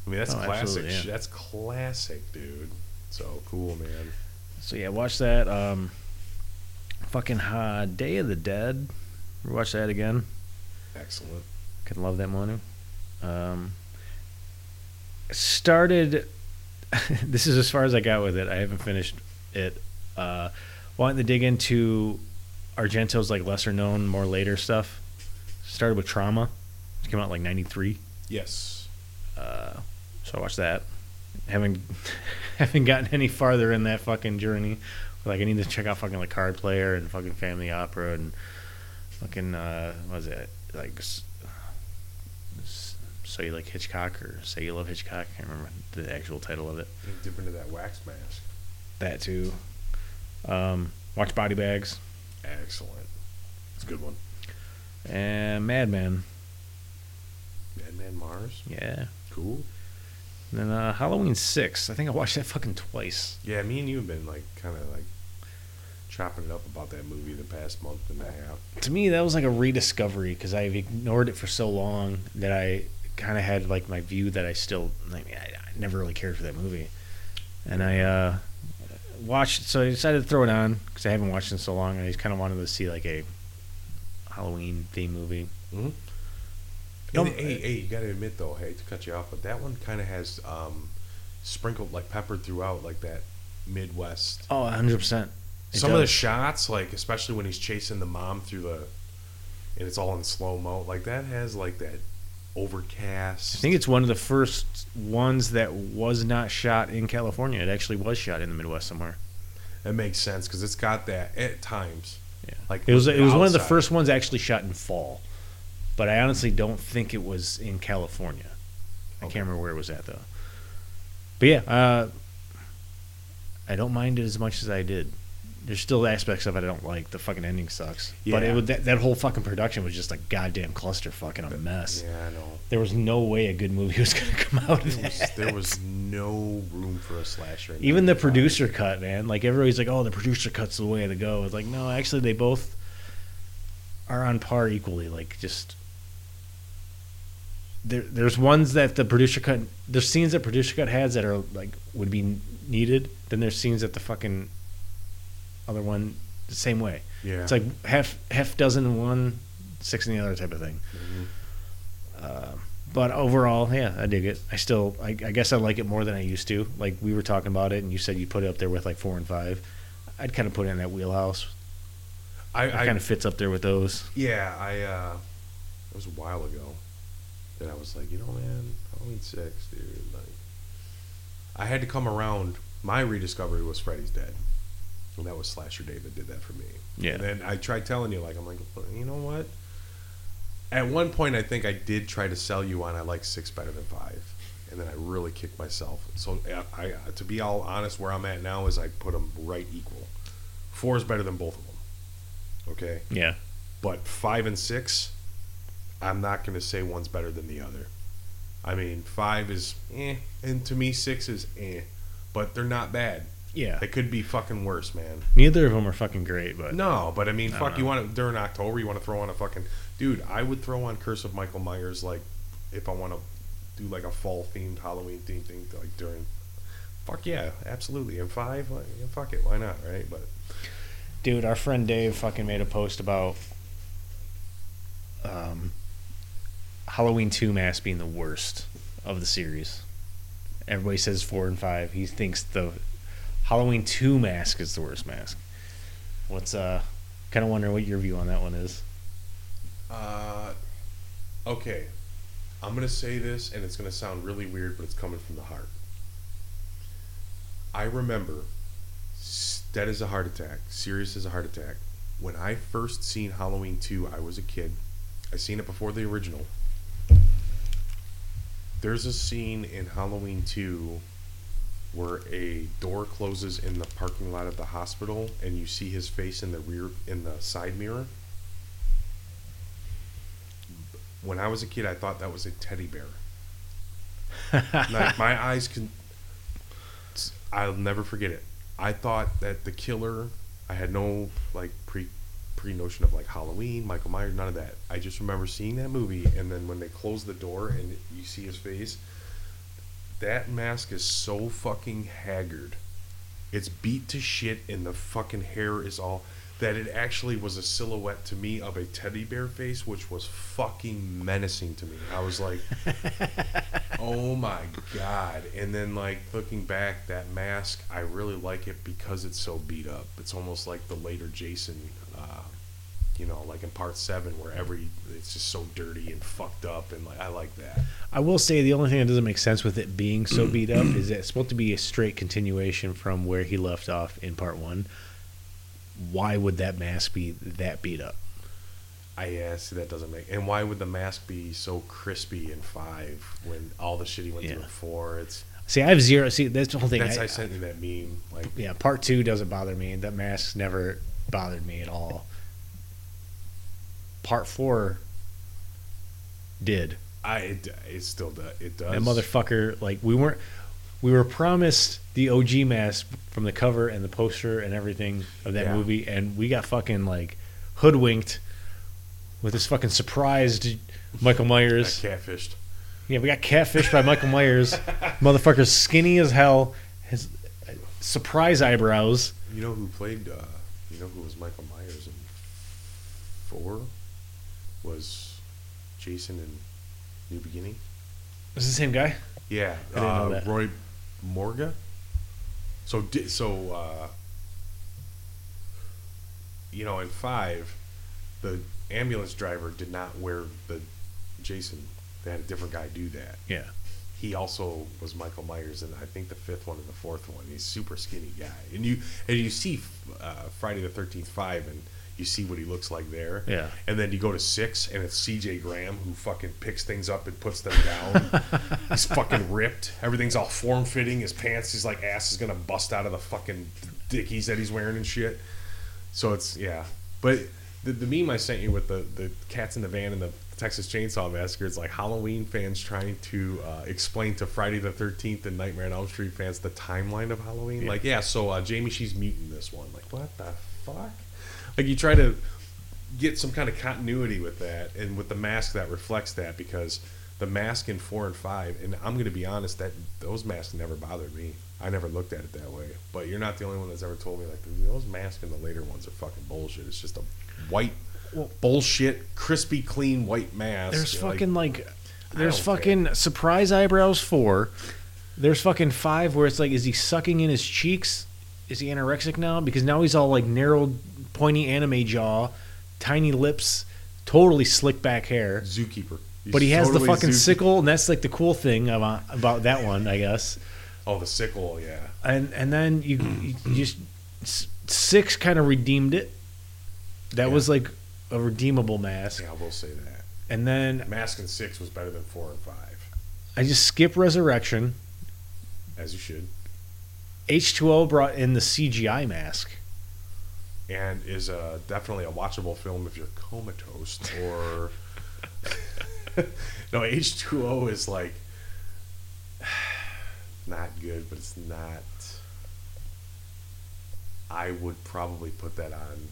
I mean that's Oh, classic. yeah. That's classic, dude. So cool, man. So yeah, watch that. Um, fucking uh, Day of the Dead. Watch that again. Excellent. Can love that one. Um, started. this is as far as I got with it. I haven't finished it. Uh, wanting to dig into Argento's like lesser known, more later stuff. Started with Trauma. It came out like '93. Yes. Uh, so I watched that. Haven't haven't gotten any farther in that fucking journey. Like I need to check out fucking like Card Player and fucking Family Opera and fucking uh, what was it like? So you like Hitchcock or Say You Love Hitchcock? I can't remember the actual title of it. Dip into that wax mask. That too. Um, watch Body Bags Excellent. It's a good one. and Madman. Madman Marz. Yeah. Cool. And then uh, Halloween Six. I think I watched that fucking twice. Yeah, me and you have been like kind of like chopping it up about that movie the past month and a half. to me that was like a rediscovery because I've ignored it for so long that I kind of had like my view that I still I, mean, I, I never really cared for that movie, and I uh, watched. So I decided to throw it on because I haven't watched it in so long, and I just kind of wanted to see like a Halloween theme movie. Mm-hmm. No, hey, hey, you got to admit though, hey, to cut you off, but that one kind of has um, sprinkled like peppered throughout like that Midwest. Oh, 100 percent. Some of the shots, like especially when he's chasing the mom through the, and it's all in slow mo, like that has like that overcast. I think it's one of the first ones that was not shot in California. It actually was shot in the Midwest somewhere. it makes sense because it's got that at times. Yeah. Like It was it was one of the first ones actually shot in fall, but I honestly don't think it was in California. I Okay. can't remember where it was at though. But yeah, uh, I don't mind it as much as I did. There's still aspects of it I don't like. The fucking ending sucks. But Yeah. it, would- that, that whole fucking production was just a goddamn clusterfuck and a mess. Yeah, I know. There was no way a good movie was gonna come out of There was, that. there was no room for a slasher. Even the 95. producer cut, man. Like everybody's like, "Oh, the producer cut's the way to go." It's like, no, actually, they both are on par equally. Like, just there. There's ones that the producer cut. There's scenes that producer cut has that are like would be needed. Then there's scenes that the fucking other one the same way. Yeah. It's like half half dozen in one, six in the other type of thing. Mhm. Uh, but overall, yeah, I dig it. I still, I, I guess I like it more than I used to. Like we were talking about it, and you said you put it up there with like four and five. I'd kind of put it in that wheelhouse. I, It I kind of fits up there with those. yeah, I uh, it was a while ago that I was like, you know, man, I Halloween six, dude. Like, I had to come around. My rediscovery was Freddy's Dead, and that was Slasher Dave that did that for me. Yeah. And then I tried telling you, like, I'm like, you know what? At one point, I think I did try to sell you on I like six better than five, and then I really kicked myself. So uh, I, I to be all honest, where I'm at now is I put them right equal. Four is better than both of them. Okay. Yeah, But five and six, I'm not going to say one's better than the other. I mean, five is eh, and to me, six is eh, but they're not bad. Yeah. They could be fucking worse, man. Neither of them are fucking great, but No, but I mean, I fuck, you want to during October, you want to throw on a fucking dude. I would throw on Curse of Michael Myers like if I want to do like a fall themed Halloween theme thing like during. Fuck yeah, absolutely. And five, like, yeah, fuck it, why not, right? But dude, our friend Dave fucking made a post about um, Halloween two mass being the worst of the series. Everybody says four and five. He thinks the Halloween two mask is the worst mask. What's uh? Kind of wondering what your view on that one is. Uh, okay. I'm gonna say this, and it's gonna sound really weird, but it's coming from the heart. I remember, dead as a heart attack, serious as a heart attack. When I first seen Halloween two, I was a kid. I seen it before the original. There's a scene in Halloween two where a door closes in the parking lot of the hospital, and you see his face in the rear in the side mirror when I was a kid, I thought that was a teddy bear. like my eyes can. I'll never forget it. I thought that the killer. I had no like pre pre notion of like Halloween, Michael Myers, none of that. I just remember seeing that movie, and then when they close the door and you see his face, that mask is so fucking haggard. It's beat to shit, and the fucking hair is all that it actually was a silhouette to me of a teddy bear face, which was fucking menacing to me. I was like, oh my god. And then, like, looking back, that mask, I really like it because it's so beat up. It's almost like the later Jason, you know, like in part seven, where every, it's just so dirty and fucked up. And, like, I like that. I will say the only thing that doesn't make sense with it being so mm. beat up is that it's supposed to be a straight continuation from where he left off in part one. Why would that mask be that beat up? I yeah, see that doesn't make. And why would the mask be so crispy in five when all the shit he went Yeah. through in four? It's See, I have zero. See, that's the whole thing. that's I, I, sent you that meme. Like yeah, part two doesn't bother me. That mask never bothered me at all. Part four did. I it, it still does. It does. That motherfucker, like we weren't, we were promised the OG mask from the cover and the poster and everything of that Yeah. movie, and we got fucking like hoodwinked with this fucking surprised Michael Myers. catfished. Yeah, we got catfished by Michael Myers. Motherfucker's skinny as hell, his uh, surprise eyebrows. You know who played? Uh, you know who was Michael Myers in four? Was Jason in New Beginning? Is the same guy? Yeah, I didn't know uh, that. Roy Morga. So so uh, you know in five, the ambulance driver did not wear the Jason. They had a different guy do that. Yeah. He also was Michael Myers in I think the fifth one and the fourth one. He's a super skinny guy, and you and you see uh, Friday the Thirteenth Five, and you see what he looks like there. Yeah. And then you go to six, and it's C.J. Graham who fucking picks things up and puts them down. he's fucking ripped. Everything's all form fitting. His pants, his like ass is gonna bust out of the fucking dickies that he's wearing and shit. So it's yeah, but the, the meme I sent you with the the cats in the van and the Texas Chainsaw Massacre. It's like Halloween fans trying to uh, explain to Friday the Thirteenth and Nightmare on Elm Street fans the timeline of Halloween. Yeah. Like yeah, so uh, Jamie she's muting this one. Like what the fuck? Like you try to get some kind of continuity with that and with the mask that reflects that because the mask in four and five and i'm going to be honest that those masks never bothered me i never looked at it that way but you're not the only one that's ever told me like those masks in the later ones are fucking bullshit it's just a white Well- bullshit crispy clean white mask There's Like, fucking like There's don't care. fucking surprise eyebrows four. There's fucking five where it's like, is he sucking in his cheeks? Is he anorexic now? Because now he's all like narrowed, pointy anime jaw, tiny lips, totally slick back hair. Zookeeper. He's But he has totally the fucking Zookeeper. sickle, and that's like the cool thing about, uh, about that one, I guess. Oh, the sickle, yeah. And and then you, you just six kind of redeemed it. That Yeah. was like a redeemable mask. Yeah, I will say that. And then Mask and six was better than four and five, I just skip Resurrection. as you should, H2O brought in the CGI mask. And is uh, definitely a watchable film if you're comatose or. no, H two O is like not good, but it's not. I would probably put that on.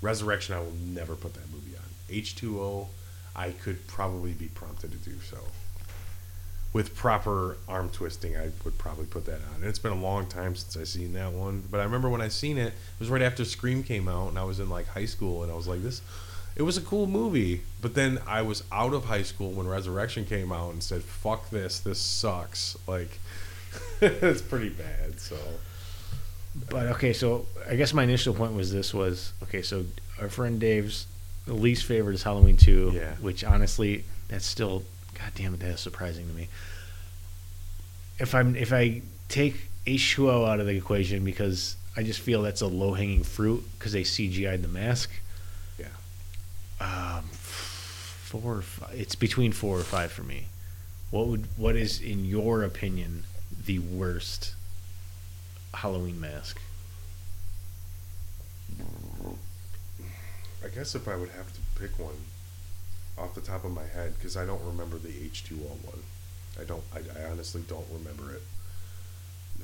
Resurrection, I will never put that movie on. H two O, I could probably be prompted to do so. With proper arm twisting, I would probably put that on. And it's been a long time since I've seen that one, but I remember when I seen it, it was right after Scream came out, and I was in like high school, and I was like, this. It was a cool movie, but then I was out of high school when Resurrection came out and said, "Fuck this, this sucks." Like, it's pretty bad. So, But okay, so I guess my initial point was this was okay, so our friend Dave's least favorite is Halloween 2, Yeah. which honestly, that's still god damn it, that is surprising to me. If I'm if I take H2O out of the equation because I just feel that's a low-hanging fruit because they CGI'd the mask. Yeah. Um, four or five, it's between four or five for me. What would what is in your opinion the worst Halloween mask? I guess if I would have to pick one off the top of my head, because I don't remember the H2O one. I don't. I, I honestly don't remember it.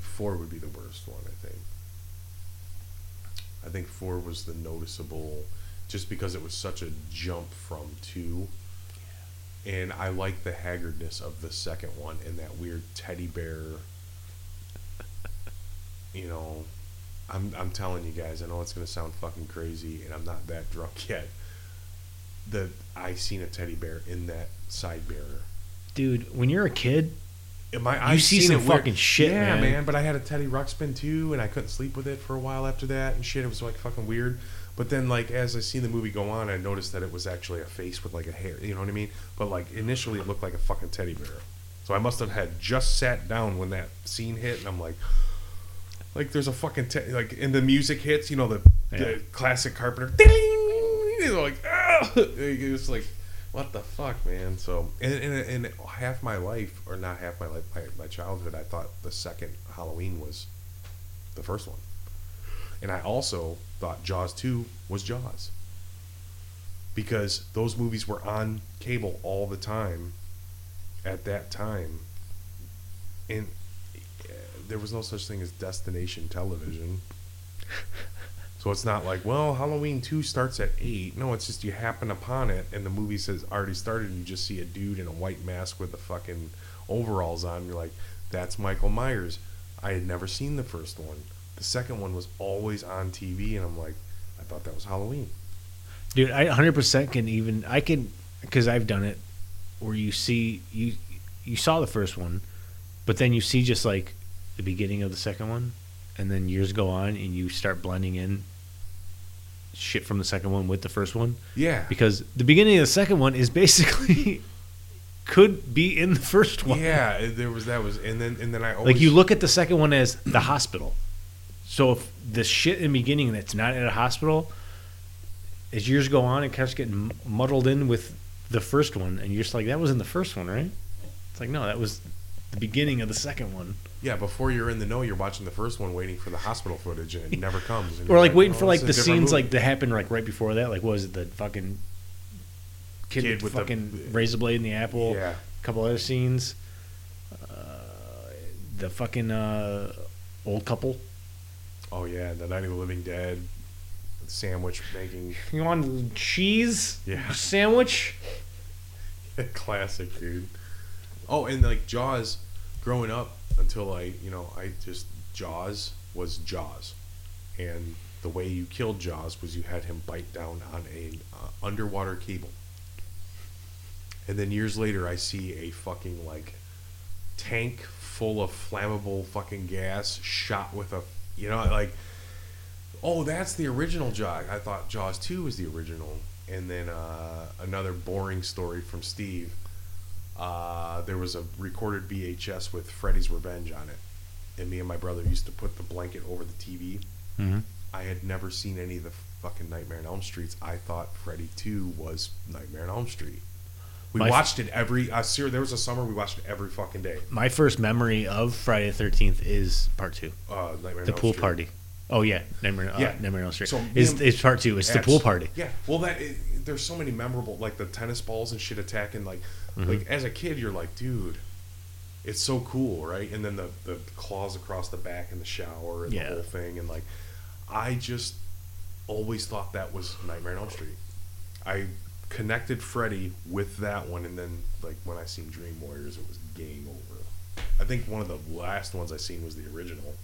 Four would be the worst one, I think. I think four was the noticeable, just because it was such a jump from two. And I like the haggardness of the second one and that weird teddy bear. You know, I'm I'm telling you guys, I know it's gonna sound fucking crazy, and I'm not that drunk yet. The I seen a teddy bear in that side mirror. Dude, when you're a kid, I? You I've see seen some fucking shit, yeah, man. But I had a Teddy Ruxpin too, and I couldn't sleep with it for a while after that and shit. It was like fucking weird. But then, like as I seen the movie go on, I noticed that it was actually a face with like a hair. You know what I mean? But like initially, it looked like a fucking teddy bear. So I must have had just sat down when that scene hit, and I'm like, like there's a fucking te- like, and the music hits. You know the, Yeah. the classic Carpenter. Ding! You're like, ah! It was like, what the fuck, man? So, and, and, and half my life, or not half my life, my, my childhood, I thought the second Halloween was the first one. And I also thought Jaws 2 was Jaws. Because those movies were on cable all the time at that time. And uh, there was no such thing as destination television. So it's not like, well, Halloween 2 starts at 8. No, it's just you happen upon it and the movie says already started and you just see a dude in a white mask with the fucking overalls on. You're like, that's Michael Myers. I had never seen the first one. The second one was always on TV and I'm like, I thought that was Halloween. dude, I 100% can even I can because I've done it where you see you you saw the first one, but then you see just like the beginning of the second one, and then years go on and you start blending in shit from the second one with the first one Yeah. because the beginning of the second one is basically could be in the first one. Yeah, there was that was and then and then I always Like you look at the second one as the hospital. So if the shit in the beginning that's not at a hospital, as years go on, it keeps getting muddled in with the first one, and you're just like, that was in the first one, right? It's like, no, that was the beginning of the second one. Yeah, before you're in the know, you're watching the first one, waiting for the hospital footage, and it never comes. Or you're like waiting "Oh, for like the is a different scenes movie." like to happen like right before that. Like what was it the fucking kid, Kid with, with the the- fucking razor blade in the apple? yeah, A couple other scenes. Uh, the fucking uh, old couple. oh yeah, the Night of the Living Dead, sandwich making, You want cheese? Yeah. Sandwich? classic dude. Oh, and like Jaws, growing up until I, you know, I just Jaws was Jaws, and the way you killed Jaws was you had him bite down on a uh, underwater cable. and then years later I see a fucking like tank full of flammable fucking gas shot with a you know like oh that's the original Jaws. I thought Jaws 2 was the original. And then uh, another boring story from Steve. Uh, there was a recorded VHS with Freddy's Revenge on it. And me and my brother used to put the blanket over the TV. Mm-hmm. I had never seen any of the fucking Nightmare on Elm Streets. I thought Freddy 2 was Nightmare on Elm Street. We My f- watched it every. Uh, ser- there was a summer we watched it every fucking day. My first memory of Friday the Thirteenth is part two, Uh, Nightmare on the pool Street. party. Oh yeah, Nightmare, uh, Yeah. Nightmare on Elm Street. So and- it's part two? It's the pool party. Yeah. Well, that it, there's so many memorable like the tennis balls and shit attacking. Like, Mm-hmm. like as a kid, you're like, dude, it's so cool, right? And then the the claws across the back in the shower and Yeah. the whole thing, and like, I just always thought that was Nightmare on Elm Street. I connected Freddy with that one, and then like when I seen Dream Warriors, it was game over. I think one of the last ones I seen was the original,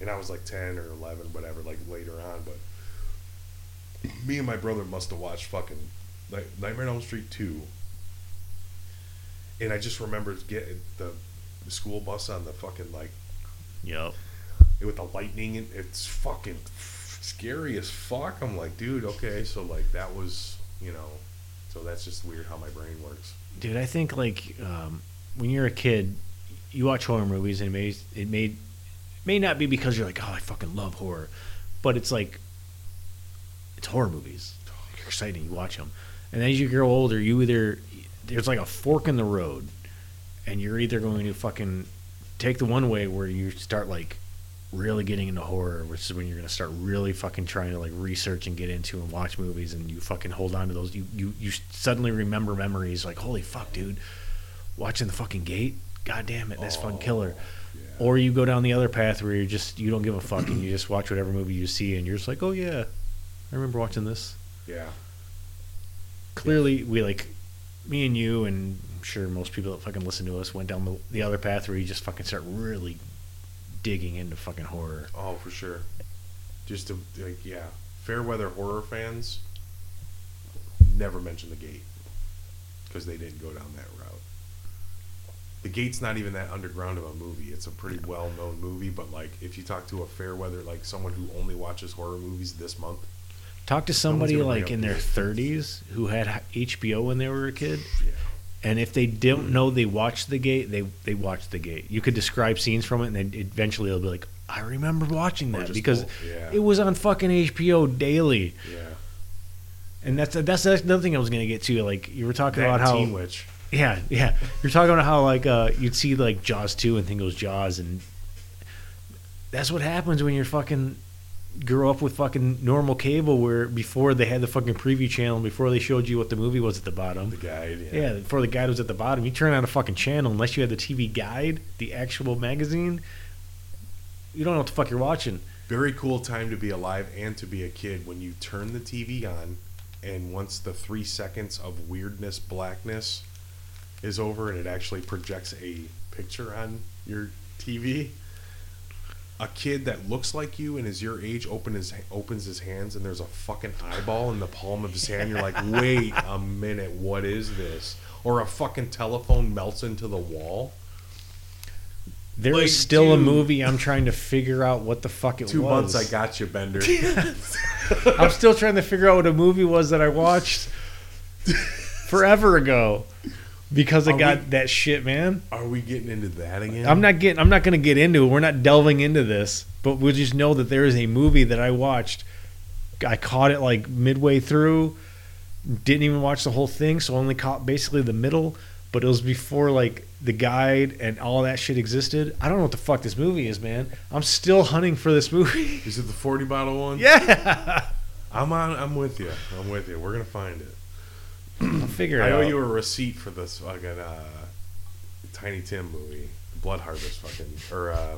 and I was like ten or eleven, whatever, like later on. But me and my brother must have watched fucking Night- Nightmare on Elm Street two, and I just remember getting the, the school bus on the fucking like Yep. with the lightning. and It's fucking scary as fuck. I'm like, dude, okay, so like that was, you know, so that's just weird how my brain works. Dude, I think like um, when you're a kid, you watch horror movies and it made, it may may not be because you're like, oh, I fucking love horror, but it's like it's horror movies. You're exciting. You watch them, and as you grow older, you either there's like a fork in the road, and you're either going to fucking take the one way where you start like really getting into horror, which is when you're gonna start really fucking trying to like research and get into and watch movies, and you fucking hold on to those. You you you suddenly remember memories like, holy fuck, dude, watching the fucking gate. God damn it, that's fun oh. killer. Yeah. Or you go down the other path where you just you don't give a fuck and you just watch whatever movie you see and you're just like, oh yeah, I remember watching this. yeah. Clearly, we like me and you, and I'm sure most people that fucking listen to us went down the, the other path where you just fucking start really digging into fucking horror. Oh, for sure. Just to, like, yeah. Fair weather horror fans never mention the gate because they didn't go down that route. The gate's not even that underground of a movie. It's a pretty well known movie, but like if you talk to a fair weather, like someone who only watches horror movies this month, Talk to somebody like in their. 30s who had HBO when they were a kid, yeah. and if they don't know they watched the gate, they they watched the gate. You could describe scenes from it, and then eventually they'll be like, I remember watching that because yeah. it was on fucking HBO daily. Yeah. And that's that's that's another thing I was gonna get to. Like you were talking That about how Teen Witch. Yeah yeah you're talking about how like uh you'd see like Jaws two and think it was Jaws and that's what happens when you're fucking grow up with fucking normal cable where before they had the fucking preview channel before they showed you what the movie was at the bottom The guide. Yeah. yeah before the guide was at the bottom you turn on a fucking channel unless you had the TV guide the actual magazine you don't know what the fuck you're watching Very cool time to be alive and to be a kid when you turn the TV on, and once the three seconds of weirdness, blackness is over, and it actually projects a picture on your TV. A kid that looks like you and is your age open his opens his hands and there's a fucking eyeball in the palm of his hand. You're like, wait a minute, what is this? Or a fucking telephone melts into the wall. There is Like, still a movie I'm trying to figure out what the fuck it Two was. months, I got you, Bender. I'm still trying to figure out what a movie was that I watched forever ago because I Are got we- that shit, man. Are we getting into that again? I'm not getting. I'm not going to get into it. We're not delving into this, but we'll just know that there is a movie that I watched. I caught it like midway through. Didn't even watch the whole thing, so only caught basically the middle. But it was before like the guide and all that shit existed. I don't know what the fuck this movie is, man. I'm still hunting for this movie. Is it the 40 bottle one? yeah, I'm on. I'm with you. I'm with you. We're gonna find it. I'll figure it I owe out. you a receipt for this fucking uh, Tiny Tim movie, Blood Harvest, fucking or uh,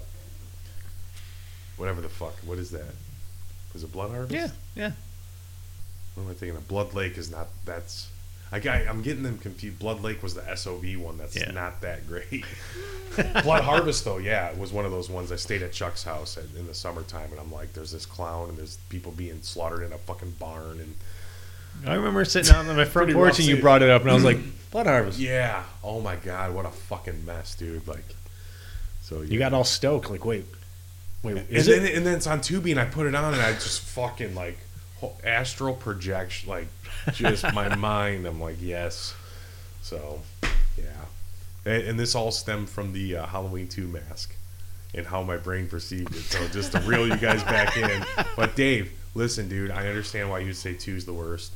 whatever the fuck. What is that? Is it Blood Harvest? yeah, yeah. What am I thinking of? Blood Lake is not. That's. I got, I'm getting them confused. Blood Lake was the SOV one. That's Yeah. not that great. Blood Harvest, though, yeah, was one of those ones. I stayed at Chuck's house at, in the summertime, and I'm like, there's this clown, and there's people being slaughtered in a fucking barn, and I remember sitting out on my front Pretty porch rough and you scene. brought it up, and I was like, Blood Harvest. Yeah. Oh my god, what a fucking mess, dude. Like, so You got all stoked, like, wait, wait, and is then it? and then it's on Tubi, and I put it on, and I just fucking like ho- astral projection, like just my mind. I'm like, yes. So, yeah, and, and this all stemmed from the uh, Halloween two mask and how my brain perceived it. So just to reel you guys back in. But Dave, listen, dude, I understand why you say two's the worst.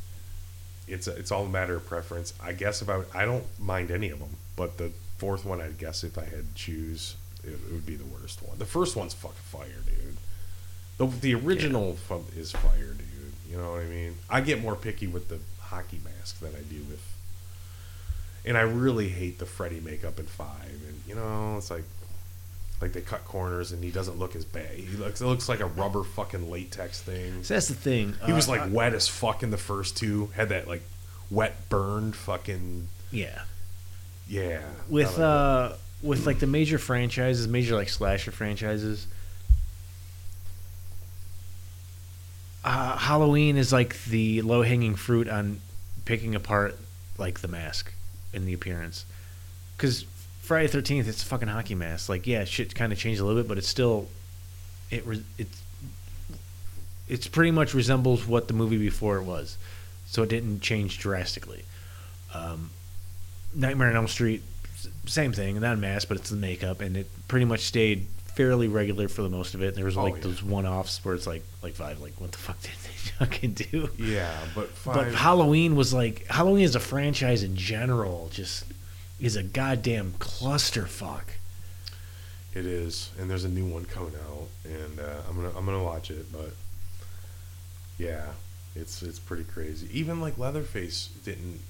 It's it's all a matter of preference. I guess if I would- I don't mind any of them, but the fourth one, I'd guess if I had to choose, it, it would be the worst one. The first one's fucking fire, dude. The the original fu- is fire, dude. You know what I mean? I get more picky with the hockey mask than I do with. And I really hate the Freddy makeup in five, and you know it's like, like they cut corners, and he doesn't look as bad. He looks it looks like a rubber fucking latex thing. So that's the thing. He was Uh, like I- wet as fuck in the first two. Had that like wet burned fucking yeah. yeah. With uh, with like the major franchises, major like slasher franchises. Uh, Halloween is like the low hanging fruit on picking apart like the mask and the appearance, because Friday Thirteenth it's a fucking hockey mask. Like yeah, shit kind of changed a little bit, but it's still it re- it's it's pretty much resembles what the movie before it was, so it didn't change drastically. Um, Nightmare on Elm Street, same thing, not a mask, but it's the makeup, and it pretty much stayed fairly regular for the most of it. There was Oh, like yeah. those one-offs where it's like like five, like what the fuck did they fucking do? Yeah, but five. But Halloween was like Halloween as a franchise in general just is a goddamn clusterfuck. It is, and there's a new one coming out, and uh, I'm gonna I'm gonna watch it. But yeah, it's it's pretty crazy. Even like Leatherface didn't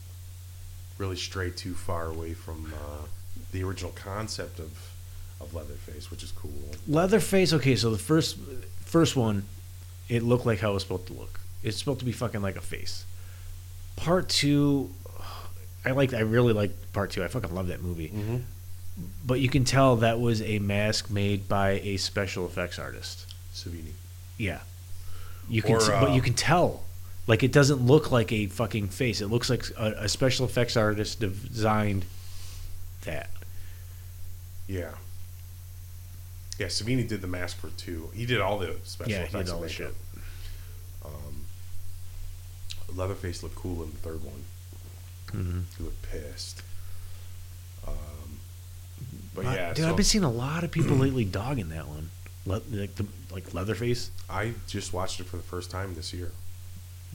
really stray too far away from uh, the original concept of of Leatherface, which is cool. Leatherface, okay, so the first first one, it looked like how it was supposed to look. It's supposed to be fucking like a face. Part two, I like. I really liked part two. I fucking love that movie. Mm-hmm. But you can tell that was a mask made by a special effects artist. Savini. Yeah, you can. Or, t- but uh, you can tell, like it doesn't look like a fucking face. It looks like a, a special effects artist designed that. Yeah. Yeah, Savini did the mask for two. He did all the special Yeah, he effects. did all the shit. Um, Leatherface looked cool in the third one. Mm-hmm. He looked pissed. Um, but I- yeah, dude, so I've been seeing a lot of people lately dogging that one, Le- like the like Leatherface. I just watched it for the first time this year,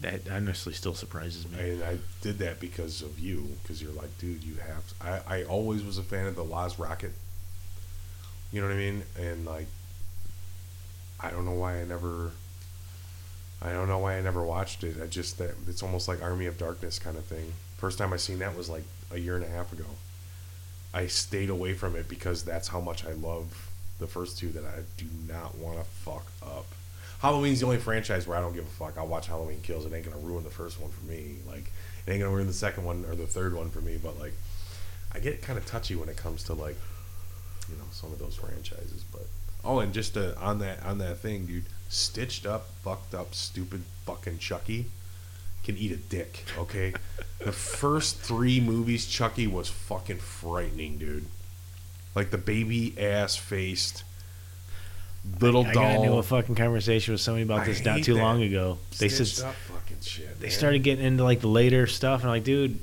That honestly still surprises me. and I did that because of you. Because you're like, dude, you have. I I always was a fan of the Laz Rocket. You know what I mean? And like, I don't know why I never. I don't know why I never watched it. I just that it's almost like Army of Darkness kind of thing. First time I seen that was like a year and a half ago. I stayed away from it because that's how much I love the first two that I do not want to fuck up. Halloween's the only franchise where I don't give a fuck. I'll watch Halloween Kills. It ain't gonna ruin the first one for me. Like it ain't gonna ruin the second one or the third one for me. But like, I get kind of touchy when it comes to like, you know, some of those franchises. But oh, and just uh, on that on that thing, dude, stitched up, fucked up, stupid fucking Chucky can eat a dick. Okay, the first three movies, Chucky was fucking frightening, dude. Like the baby ass faced little I doll. got into a fucking conversation with somebody about I this not too that. long ago. They stitched said fucking shit. they man. started getting into like the later stuff, and I'm like, dude,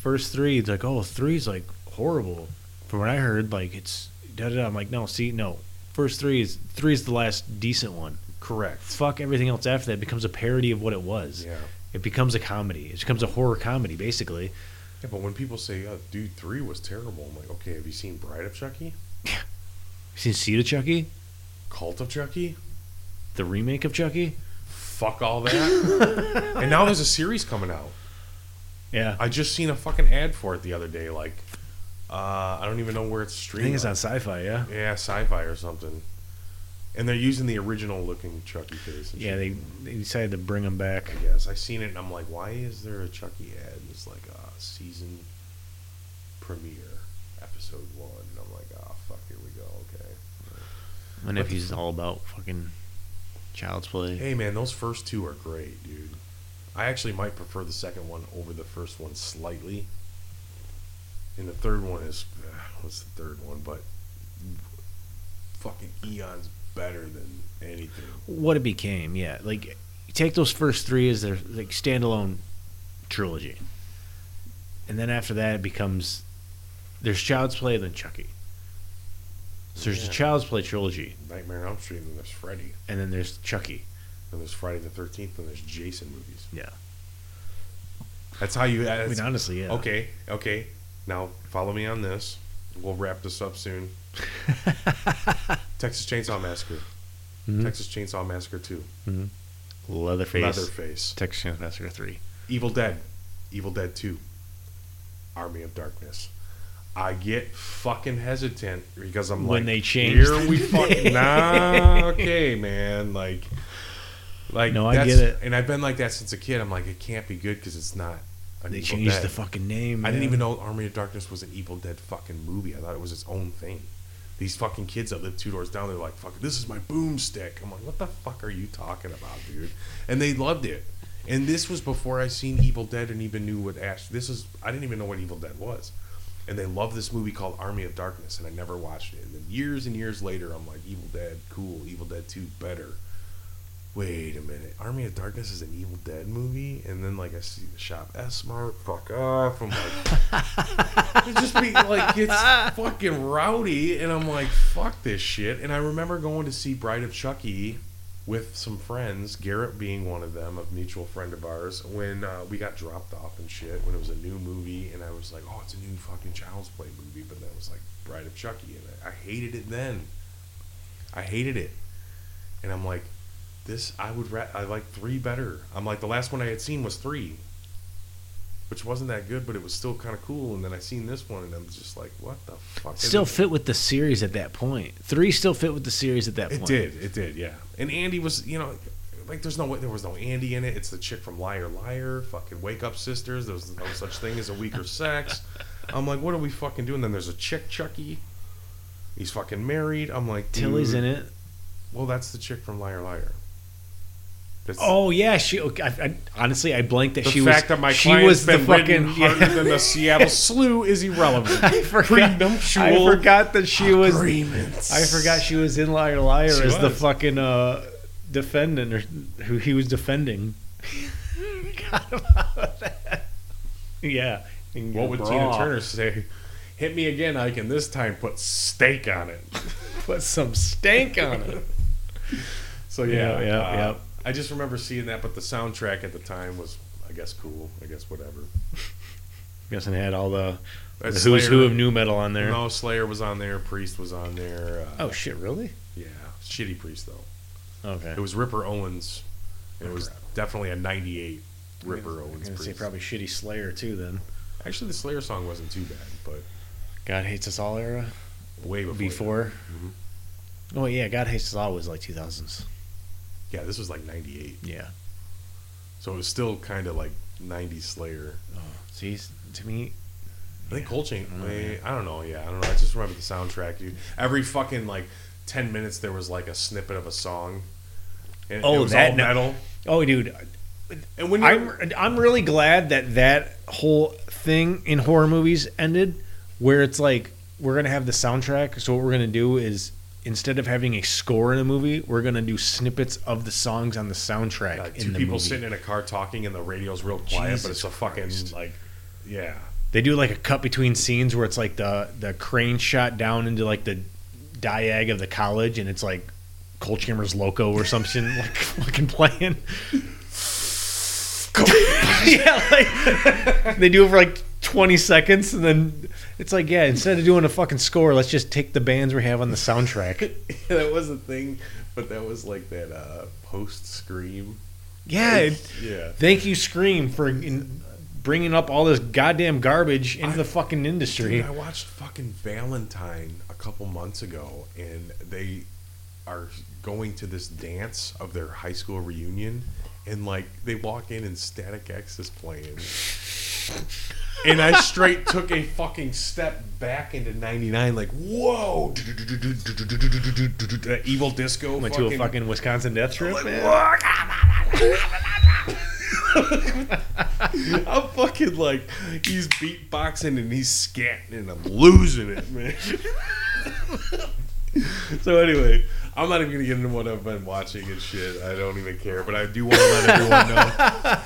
first three, it's like, oh, three's like horrible. From what I heard, like it's da da. da. I'm like, no, see, no, first three is three is the last decent one. correct. Fuck everything else after that. It becomes a parody of what it was. Yeah. It becomes a comedy. It becomes a horror comedy, basically. Yeah, but when people say, "Oh, dude, three was terrible," I'm like, "Okay, have you seen Bride of Chucky, You seen Seed of Chucky, Cult of Chucky? the remake of Chucky? Fuck all that." and now there's a series coming out. Yeah, I just seen a fucking ad for it the other day. Like, uh, I don't even know where it's I streaming. think it's on Sci-Fi. Yeah, Yeah, sci-fi or something. And they're using the original looking Chucky face. yeah. They they decided to bring him back. I guess I seen it and I'm like, why is there a Chucky ad? And It's like a season premiere, episode one. And I'm like, oh fuck, here we go. Okay. My nephew's all about fucking child's play. Hey man, those first two are great, dude. I actually might prefer the second one over the first one slightly. and the third one is uh, what's the third one? But fucking Eon's better than anything. What it became, yeah. Like take those first three as their like standalone trilogy, and then after that it becomes there's Child's Play, then Chucky. So there's Yeah. the Child's Play trilogy, Nightmare on Elm Street, and then there's Freddy, and then there's Chucky. and there's Friday the Thirteenth, and there's Jason movies. Yeah. That's how you. Uh, I mean, honestly, yeah. Okay, okay. Now follow me on this. We'll wrap this up soon. Texas Chainsaw Massacre. Mhm. Texas Chainsaw Massacre Two. Leatherface. Leatherface. Texas Chainsaw Massacre three. Evil Dead. Evil Dead Two. Army of Darkness. I get fucking hesitant because I'm When like, they change Here we fucking nah. Okay, man. Like, like No, I get it. And I've been like that since a kid. I'm like, it can't be good because it's not. They Evil changed Dead. the fucking name. I didn't man. even know Army of Darkness was an Evil Dead fucking movie. I thought it was its own thing. These fucking kids that live two doors down, they're like, "Fuck, this is my boomstick." I'm like, "What the fuck are you talking about, dude?" And they loved it. And this was before I seen Evil Dead and even knew what Ash. This is I didn't even know what Evil Dead was. And they loved this movie called Army of Darkness, and I never watched it. And then years and years later, I'm like, Evil Dead, cool. Evil Dead Two, better. Wait a minute, Army of Darkness is an Evil Dead movie, and then like I see the shop. S Smart, fuck off. I'm like, it just be like it's fucking rowdy, and I'm like, fuck this shit. And I remember going to see Bride of Chucky with some friends, Garrett being one of them, a mutual friend of ours, when uh, we got dropped off and shit when it was a new movie, and I was like, oh, it's a new fucking Child's Play movie, but that was like Bride of Chucky, and I, I hated it then. I hated it, and I'm like, this I would ra- I like three better. I'm like the last one I had seen was three, which wasn't that good, but it was still kind of cool. And then I seen this one, and I'm just like, what the fuck? Still fit with the series at that point. Three still fit with the series at that It point. It did. It did. Yeah. And Andy was, you know, like there's no way there was no Andy in it. It's the chick from Liar Liar, fucking Wake Up Sisters. There's no such thing as a weaker sex. I'm like, what are we fucking doing? Then there's a chick Chucky. He's fucking married. I'm like, Tilly's in it. Well, that's the chick from Liar Liar. That's, Oh yeah, she. okay, I, I, honestly, I blanked that the she fact was. that my she was the been fucking. harder yeah. than the Seattle Slew is irrelevant. I forgot. I forgot that she was. I forgot she was in Liar Liar She as the fucking uh, defendant or who he was defending. Forgot about that. Yeah. What would bra. Tina Turner say? Hit me again, I can this time put steak on it. Put some stank on it. So yeah, Yeah, yeah, uh, yeah. I just remember seeing that, but the soundtrack at the time was, I guess, cool. I guess whatever. Guessing it had all the, the That's who's who of nu metal on there. No, Slayer was on there. Priest was on there. Uh, Oh shit! Really? yeah, shitty Priest though. Okay. It was Ripper Owens. and It was definitely a '98 Ripper I'm Owens. gonna say probably shitty Slayer too. Then Actually, the Slayer song wasn't too bad, but God hates us all era way before. before. Mhm. Oh yeah, God hates us all was like 2000s. Yeah, this was like '98, Yeah. so it was still kind of like '90s Slayer. Oh, see, to me, I think Yeah. Coltrane. Mm-hmm. I don't know, I don't know. Yeah, I don't know. I just remember the soundtrack. Dude. Every fucking like ten minutes, there was like a snippet of a song. And Oh, it was that metal. oh dude, And when I'm I'm really glad that that whole thing in horror movies ended, where it's like we're gonna have the soundtrack. So what we're gonna do is instead of having a score in a movie, we're gonna do snippets of the songs on the soundtrack in two the people movie. sitting in a car talking, and the radio's real quiet, but it's a fucking Christ. like, yeah. They do like a cut between scenes where it's like the the crane shot down into like the diag of the college, and it's like Coal Chamber's Loco or something like fucking playing. yeah, like they do it for like twenty seconds, and then it's like, yeah, instead of doing a fucking score, let's just take the bands we have on the soundtrack. that was a thing, but that was like that uh, post scream. Yeah, it- yeah. thank you, Scream, for in, bringing up all this goddamn garbage into the fucking industry. Dude, I watched fucking Valentine a couple months ago, and they are going to this dance of their high school reunion, and like they walk in and Static X is playing, and I straight took a fucking step back into '99, like whoa, Evil Disco, Went to a fucking Wisconsin death trip. I'm fucking like he's beatboxing and he's scatting and I'm losing it, man. so anyway, I'm not even gonna get into what I've been watching and shit. I don't even care, but I do want to let everyone know.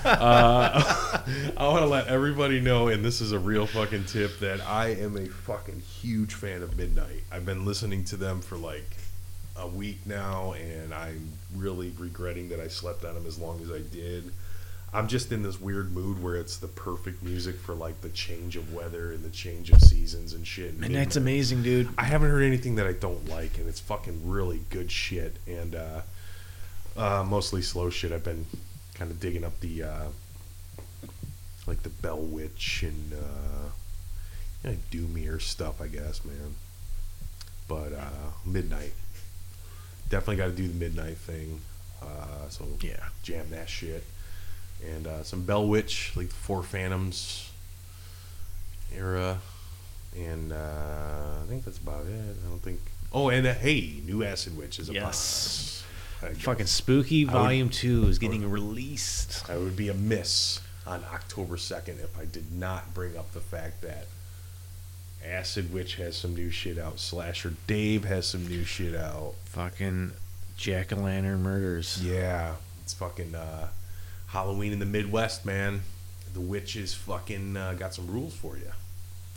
Uh, I want to let everybody know, and this is a real fucking tip that I am a fucking huge fan of Midnight. I've been listening to them for like a week now, and I'm really regretting that I slept on them as long as I did. I'm just in this weird mood where it's the perfect music for like the change of weather and the change of seasons and shit. And Midnight's amazing, dude. I haven't heard anything that I don't like, and it's fucking really good shit. And uh, uh, mostly slow shit. I've been kind of digging up the uh, like the Bell Witch and uh, you know, doomier stuff, I guess, man. But uh, midnight, definitely got to do the midnight thing. Uh, so Yeah. jam that shit. And uh, some Bell Witch, like the Four Phantoms era. And uh, I think that's about it. I don't think. Oh, and uh, hey, new Acid Witch is a Yes. us. I guess. Fucking Spooky would- Volume 2 is getting released. I would be amiss on October 2nd if I did not bring up the fact that Acid Witch has some new shit out. Slasher Dave has some new shit out. Fucking Jack o' lantern murders. Yeah, it's fucking uh, Halloween in the Midwest, man. The witch is fucking uh, got some rules for you.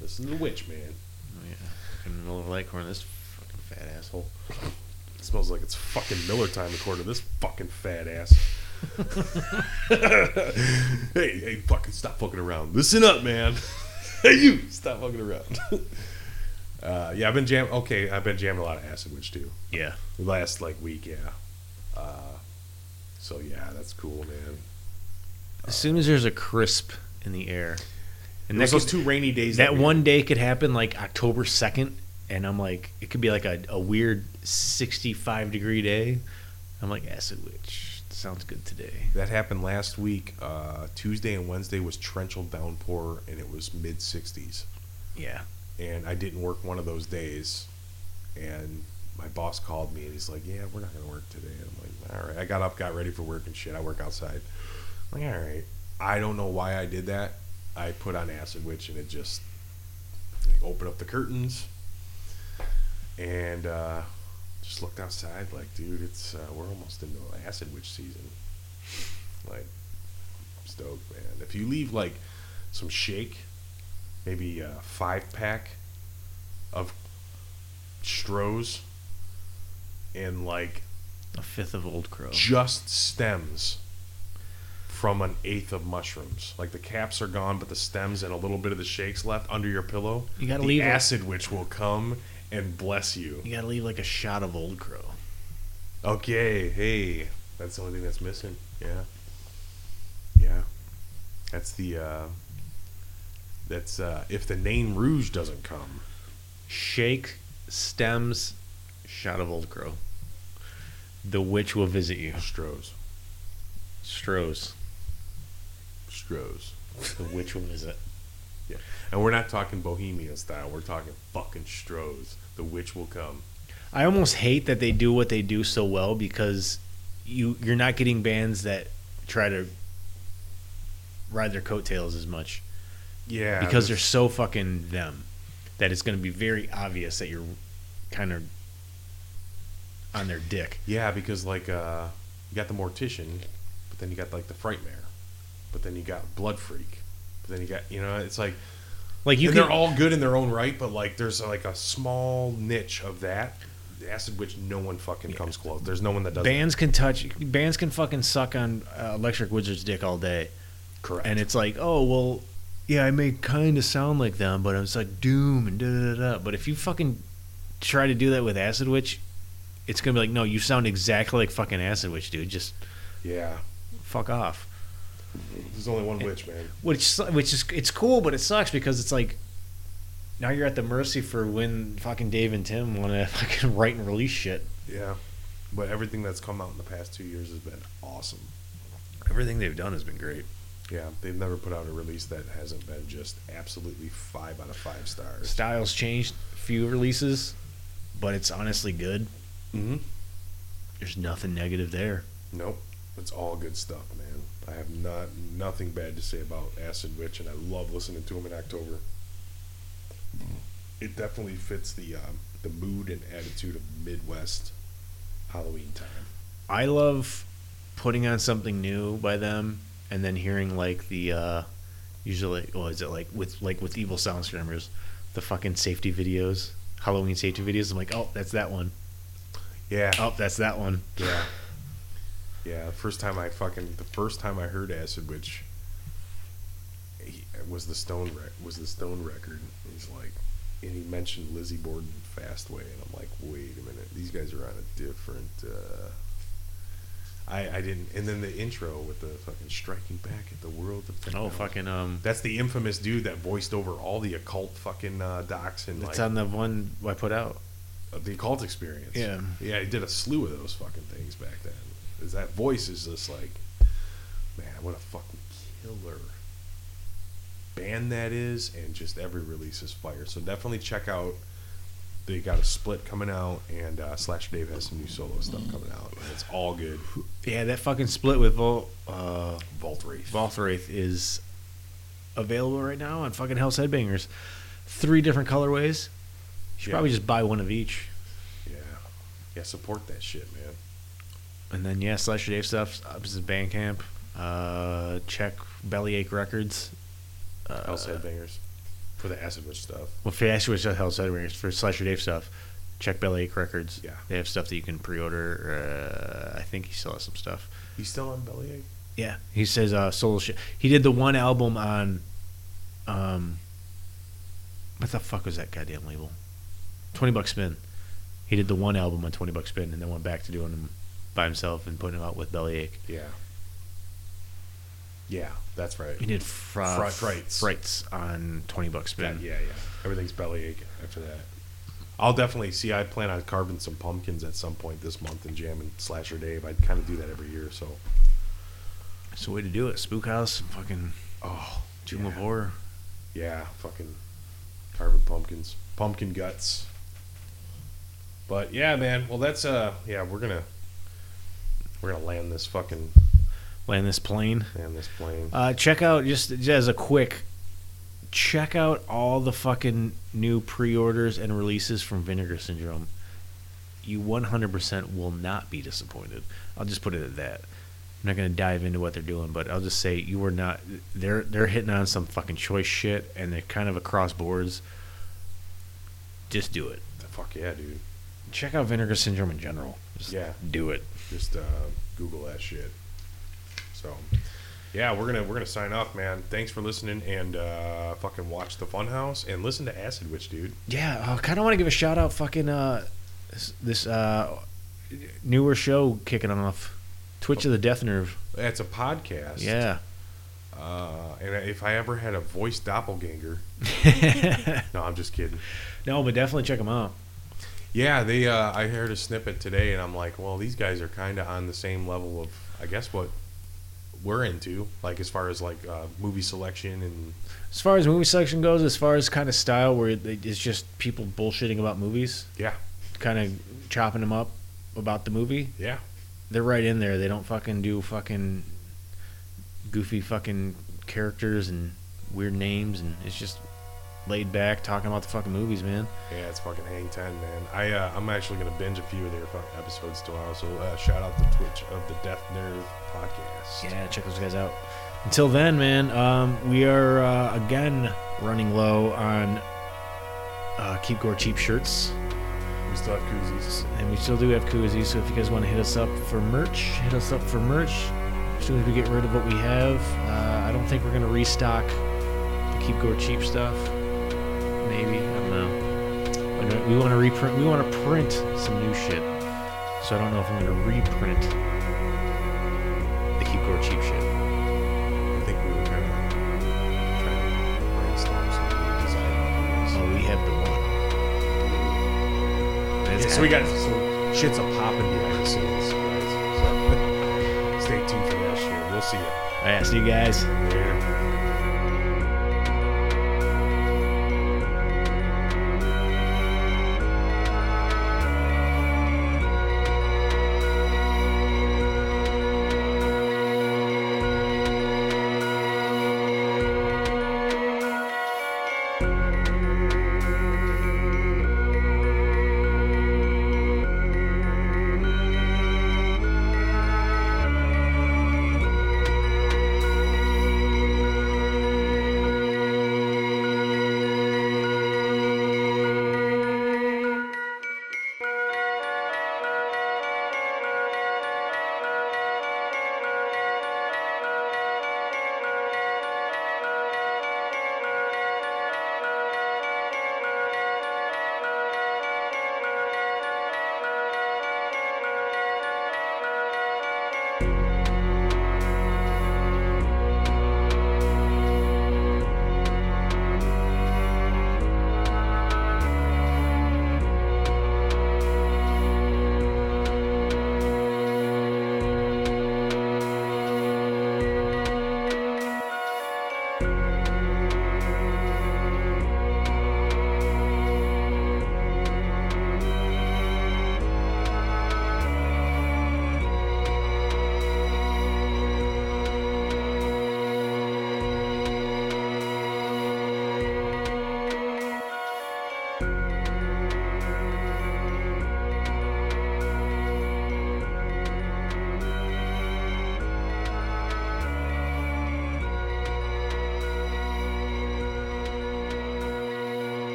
Listen to the witch, man. Oh, yeah. Fucking Miller Lighthorn, this fucking fat asshole. It smells like it's fucking Miller time according to this fucking fat ass. hey, hey, fucking stop fucking around. Listen up, man. hey, you, stop fucking around. uh, yeah, I've been jam. Okay, I've been jamming a lot of Acid Witch too. Yeah. Last like week, yeah. Uh, so yeah, that's cool, man. As soon as there's a crisp in the air, and there's that those two rainy days. that we one day could happen like October 2nd, and I'm like, it could be like a, a weird 65 degree day. I'm like, Acid Witch. Sounds good today. That happened last week. Uh, Tuesday and Wednesday was torrential downpour, and it was mid 60s. Yeah. And I didn't work one of those days, and my boss called me and he's like, "Yeah, we're not gonna work today." And I'm like, "All right." I got up, got ready for work and shit. I work outside. I'm like, all right. I don't know why I did that. I put on Acid Witch, and it just like, opened up the curtains, and uh, just looked outside. Like, dude, it's uh, we're almost into Acid Witch season. Like, stoked, man. If you leave like some shake, maybe a five pack of Strohs and like A fifth of Old Crow. just stems from an eighth of mushrooms. Like the caps are gone, but the stems and a little bit of the shakes left under your pillow. You gotta the leave it- acid, witch will come and bless you. You gotta leave like a shot of Old Crow. Okay, hey, that's the only thing that's missing. Yeah, yeah, that's the. uh That's uh if the name Rouge doesn't come. Shake, stems, shot of Old Crow. The witch will visit you. Strohs, Strohs. Strohs. The witch will visit. And we're not talking Bohemian style. We're talking fucking Strohs. The witch will come. I almost hate that they do what they do so well because you you're not getting bands that try to ride their coattails as much Yeah, because they're so fucking them that it's going to be very obvious that you're kind of on their dick. yeah because like uh you got the mortician, but then you got like the frightmare, but then you got blood freak, but then you got you know it's like Like you and can they're all good in their own right, but like there's like a small niche of that. Acid Witch no one fucking comes close. There's no one that does bands can touch bands can fucking suck on uh, Electric Wizard's dick all day. correct. and it's like, oh well, yeah, I may kind of sound like them, but it's like doom and da da da. da. But if you fucking try to do that with Acid Witch, it's gonna be like, no, you sound exactly like fucking Acid Witch, dude. Just yeah, fuck off. There's only one witch, man. Which which is it's cool, but it sucks because it's like. Now you're at the mercy for when fucking Dave and Tim want to fucking write and release shit. Yeah, but everything that's come out in the past two years has been awesome. Everything they've done has been great. Yeah, they've never put out a release that hasn't been just absolutely five out of five stars. Styles changed, few releases, but it's honestly good. Mm-hmm. There's nothing negative there. Nope, it's all good stuff, man. I have not nothing bad to say about Acid Witch, and I love listening to him in October. It definitely fits the um, the mood and attitude of Midwest Halloween time. I love putting on something new by them and then hearing like the uh usually well is it like with like with evil sound screamers the fucking safety videos halloween safety videos? I'm like oh that's that one. Yeah, oh that's that one. Yeah, yeah. The first time I fucking the first time I heard Acid Witch he, was the Stone rec- was the Stone record. He's like, and he mentioned Lizzy Borden Fastway, and I'm like, wait a minute, these guys are on a different. Uh, I I didn't, and then the intro with the fucking striking back at the world of oh fucking um That's the infamous dude that voiced over all the occult fucking uh, docs and it's like on the one i put out uh, the occult experience. Yeah. yeah, he did a slew of those fucking things back then. Is that voice is just like, man, what a fucking killer band that is, and just every release is fire. So definitely check out. They got a split coming out, and uh, Slash Dave has some new solo stuff coming out, and it's all good. yeah that fucking split with Vol uh Vault Wraith. Volthwraith is available right now on fucking Hell's Headbangers. Three different colorways. You should Yeah. probably just buy one of each. Yeah, yeah, support that shit, man. And then yeah, Slasher Dave stuff. Uh, this is Bandcamp. Uh, check Bellyache Records. Uh, Hell's Headbangers for the Acid Witch stuff. Well, for actually which Hell's Headbangers for Slasher Dave stuff, check Bellyache Records. Yeah. they have stuff that you can pre-order. Uh, I think he still has some stuff. He's still on Bellyache. Yeah, he says uh, solo shit. He did the one album on, um, what the fuck was that goddamn label? Twenty Buck Spin. He did the one album on Twenty Buck Spin, and then went back to doing them by himself and putting him out with Bellyache. Yeah. Yeah, that's right. He did fra- Fri- Frights. Frights on Twenty bucks Spin. Yeah, yeah, yeah. Everything's bellyache after that. I'll definitely see. I plan on carving some pumpkins at some point this month and jamming Slasher Dave. I kind of do that every year. So, It's a way to do it. Spook House, fucking oh, Tomb of. Horror. Yeah, fucking carving pumpkins, pumpkin guts. But yeah, man. Well, that's uh, yeah, we're gonna we're gonna land this fucking Land this plane. land this plane. Uh, check out just, just as a quick. Check out all the fucking new pre-orders and releases from Vinegar Syndrome. You 100% will not be disappointed. I'll just put it at that. I'm not gonna dive into what they're doing, but I'll just say you were not. They're they're hitting on some fucking choice shit, and they're kind of across boards. Just do it. Fuck yeah, dude. Check out Vinegar Syndrome in general. Just Yeah. do it. Just uh, Google that shit. So, yeah, we're gonna we're gonna sign off, man. Thanks for listening and uh, fucking watch the Funhouse and listen to Acid Witch, dude. Yeah, I kind of want to give a shout out. Fucking uh, this, this uh, newer show kicking off, Twitch of the Death Nerve. That's a podcast. Yeah. Uh, and if I ever had a voice doppelganger, no, I'm just kidding. no, but definitely check them out. Yeah, they. Uh, I heard a snippet today, and I'm like, well, these guys are kind of on the same level of, I guess, what we're into, like as far as like uh, movie selection and As far as movie selection goes, as far as kind of style, where it's just people bullshitting about movies, yeah, kind of chopping them up about the movie. yeah, They're right in there. They don't fucking do fucking goofy fucking characters and weird names, and it's just laid back talking about the fucking movies, man. yeah. It's fucking hang ten, man. I uh, I'm actually gonna binge a few of their fuck episodes tomorrow. So uh, shout out the Twitch of the Death Nerve podcast. Yeah, check those guys out. Until then, man, um, we are uh, again running low on uh, Keep Gore cheap shirts, We still have koozies. and we still do have koozies. So if you guys want to hit us up for merch, hit us up for merch. As soon as we get rid of what we have, uh, I don't think we're gonna restock the Keep Gore cheap stuff. Maybe I don't know. But uh, we want to reprint. We want to print some new shit. So I don't know if I'm gonna reprint the Keep Gore cheap shit. I think we were kind of trying to brainstorm some new design ideas. Oh, we have the one. Yeah, so we got so shit's a popping behind the scenes, guys. So stay tuned for that shit. We'll see you Yeah, see you guys.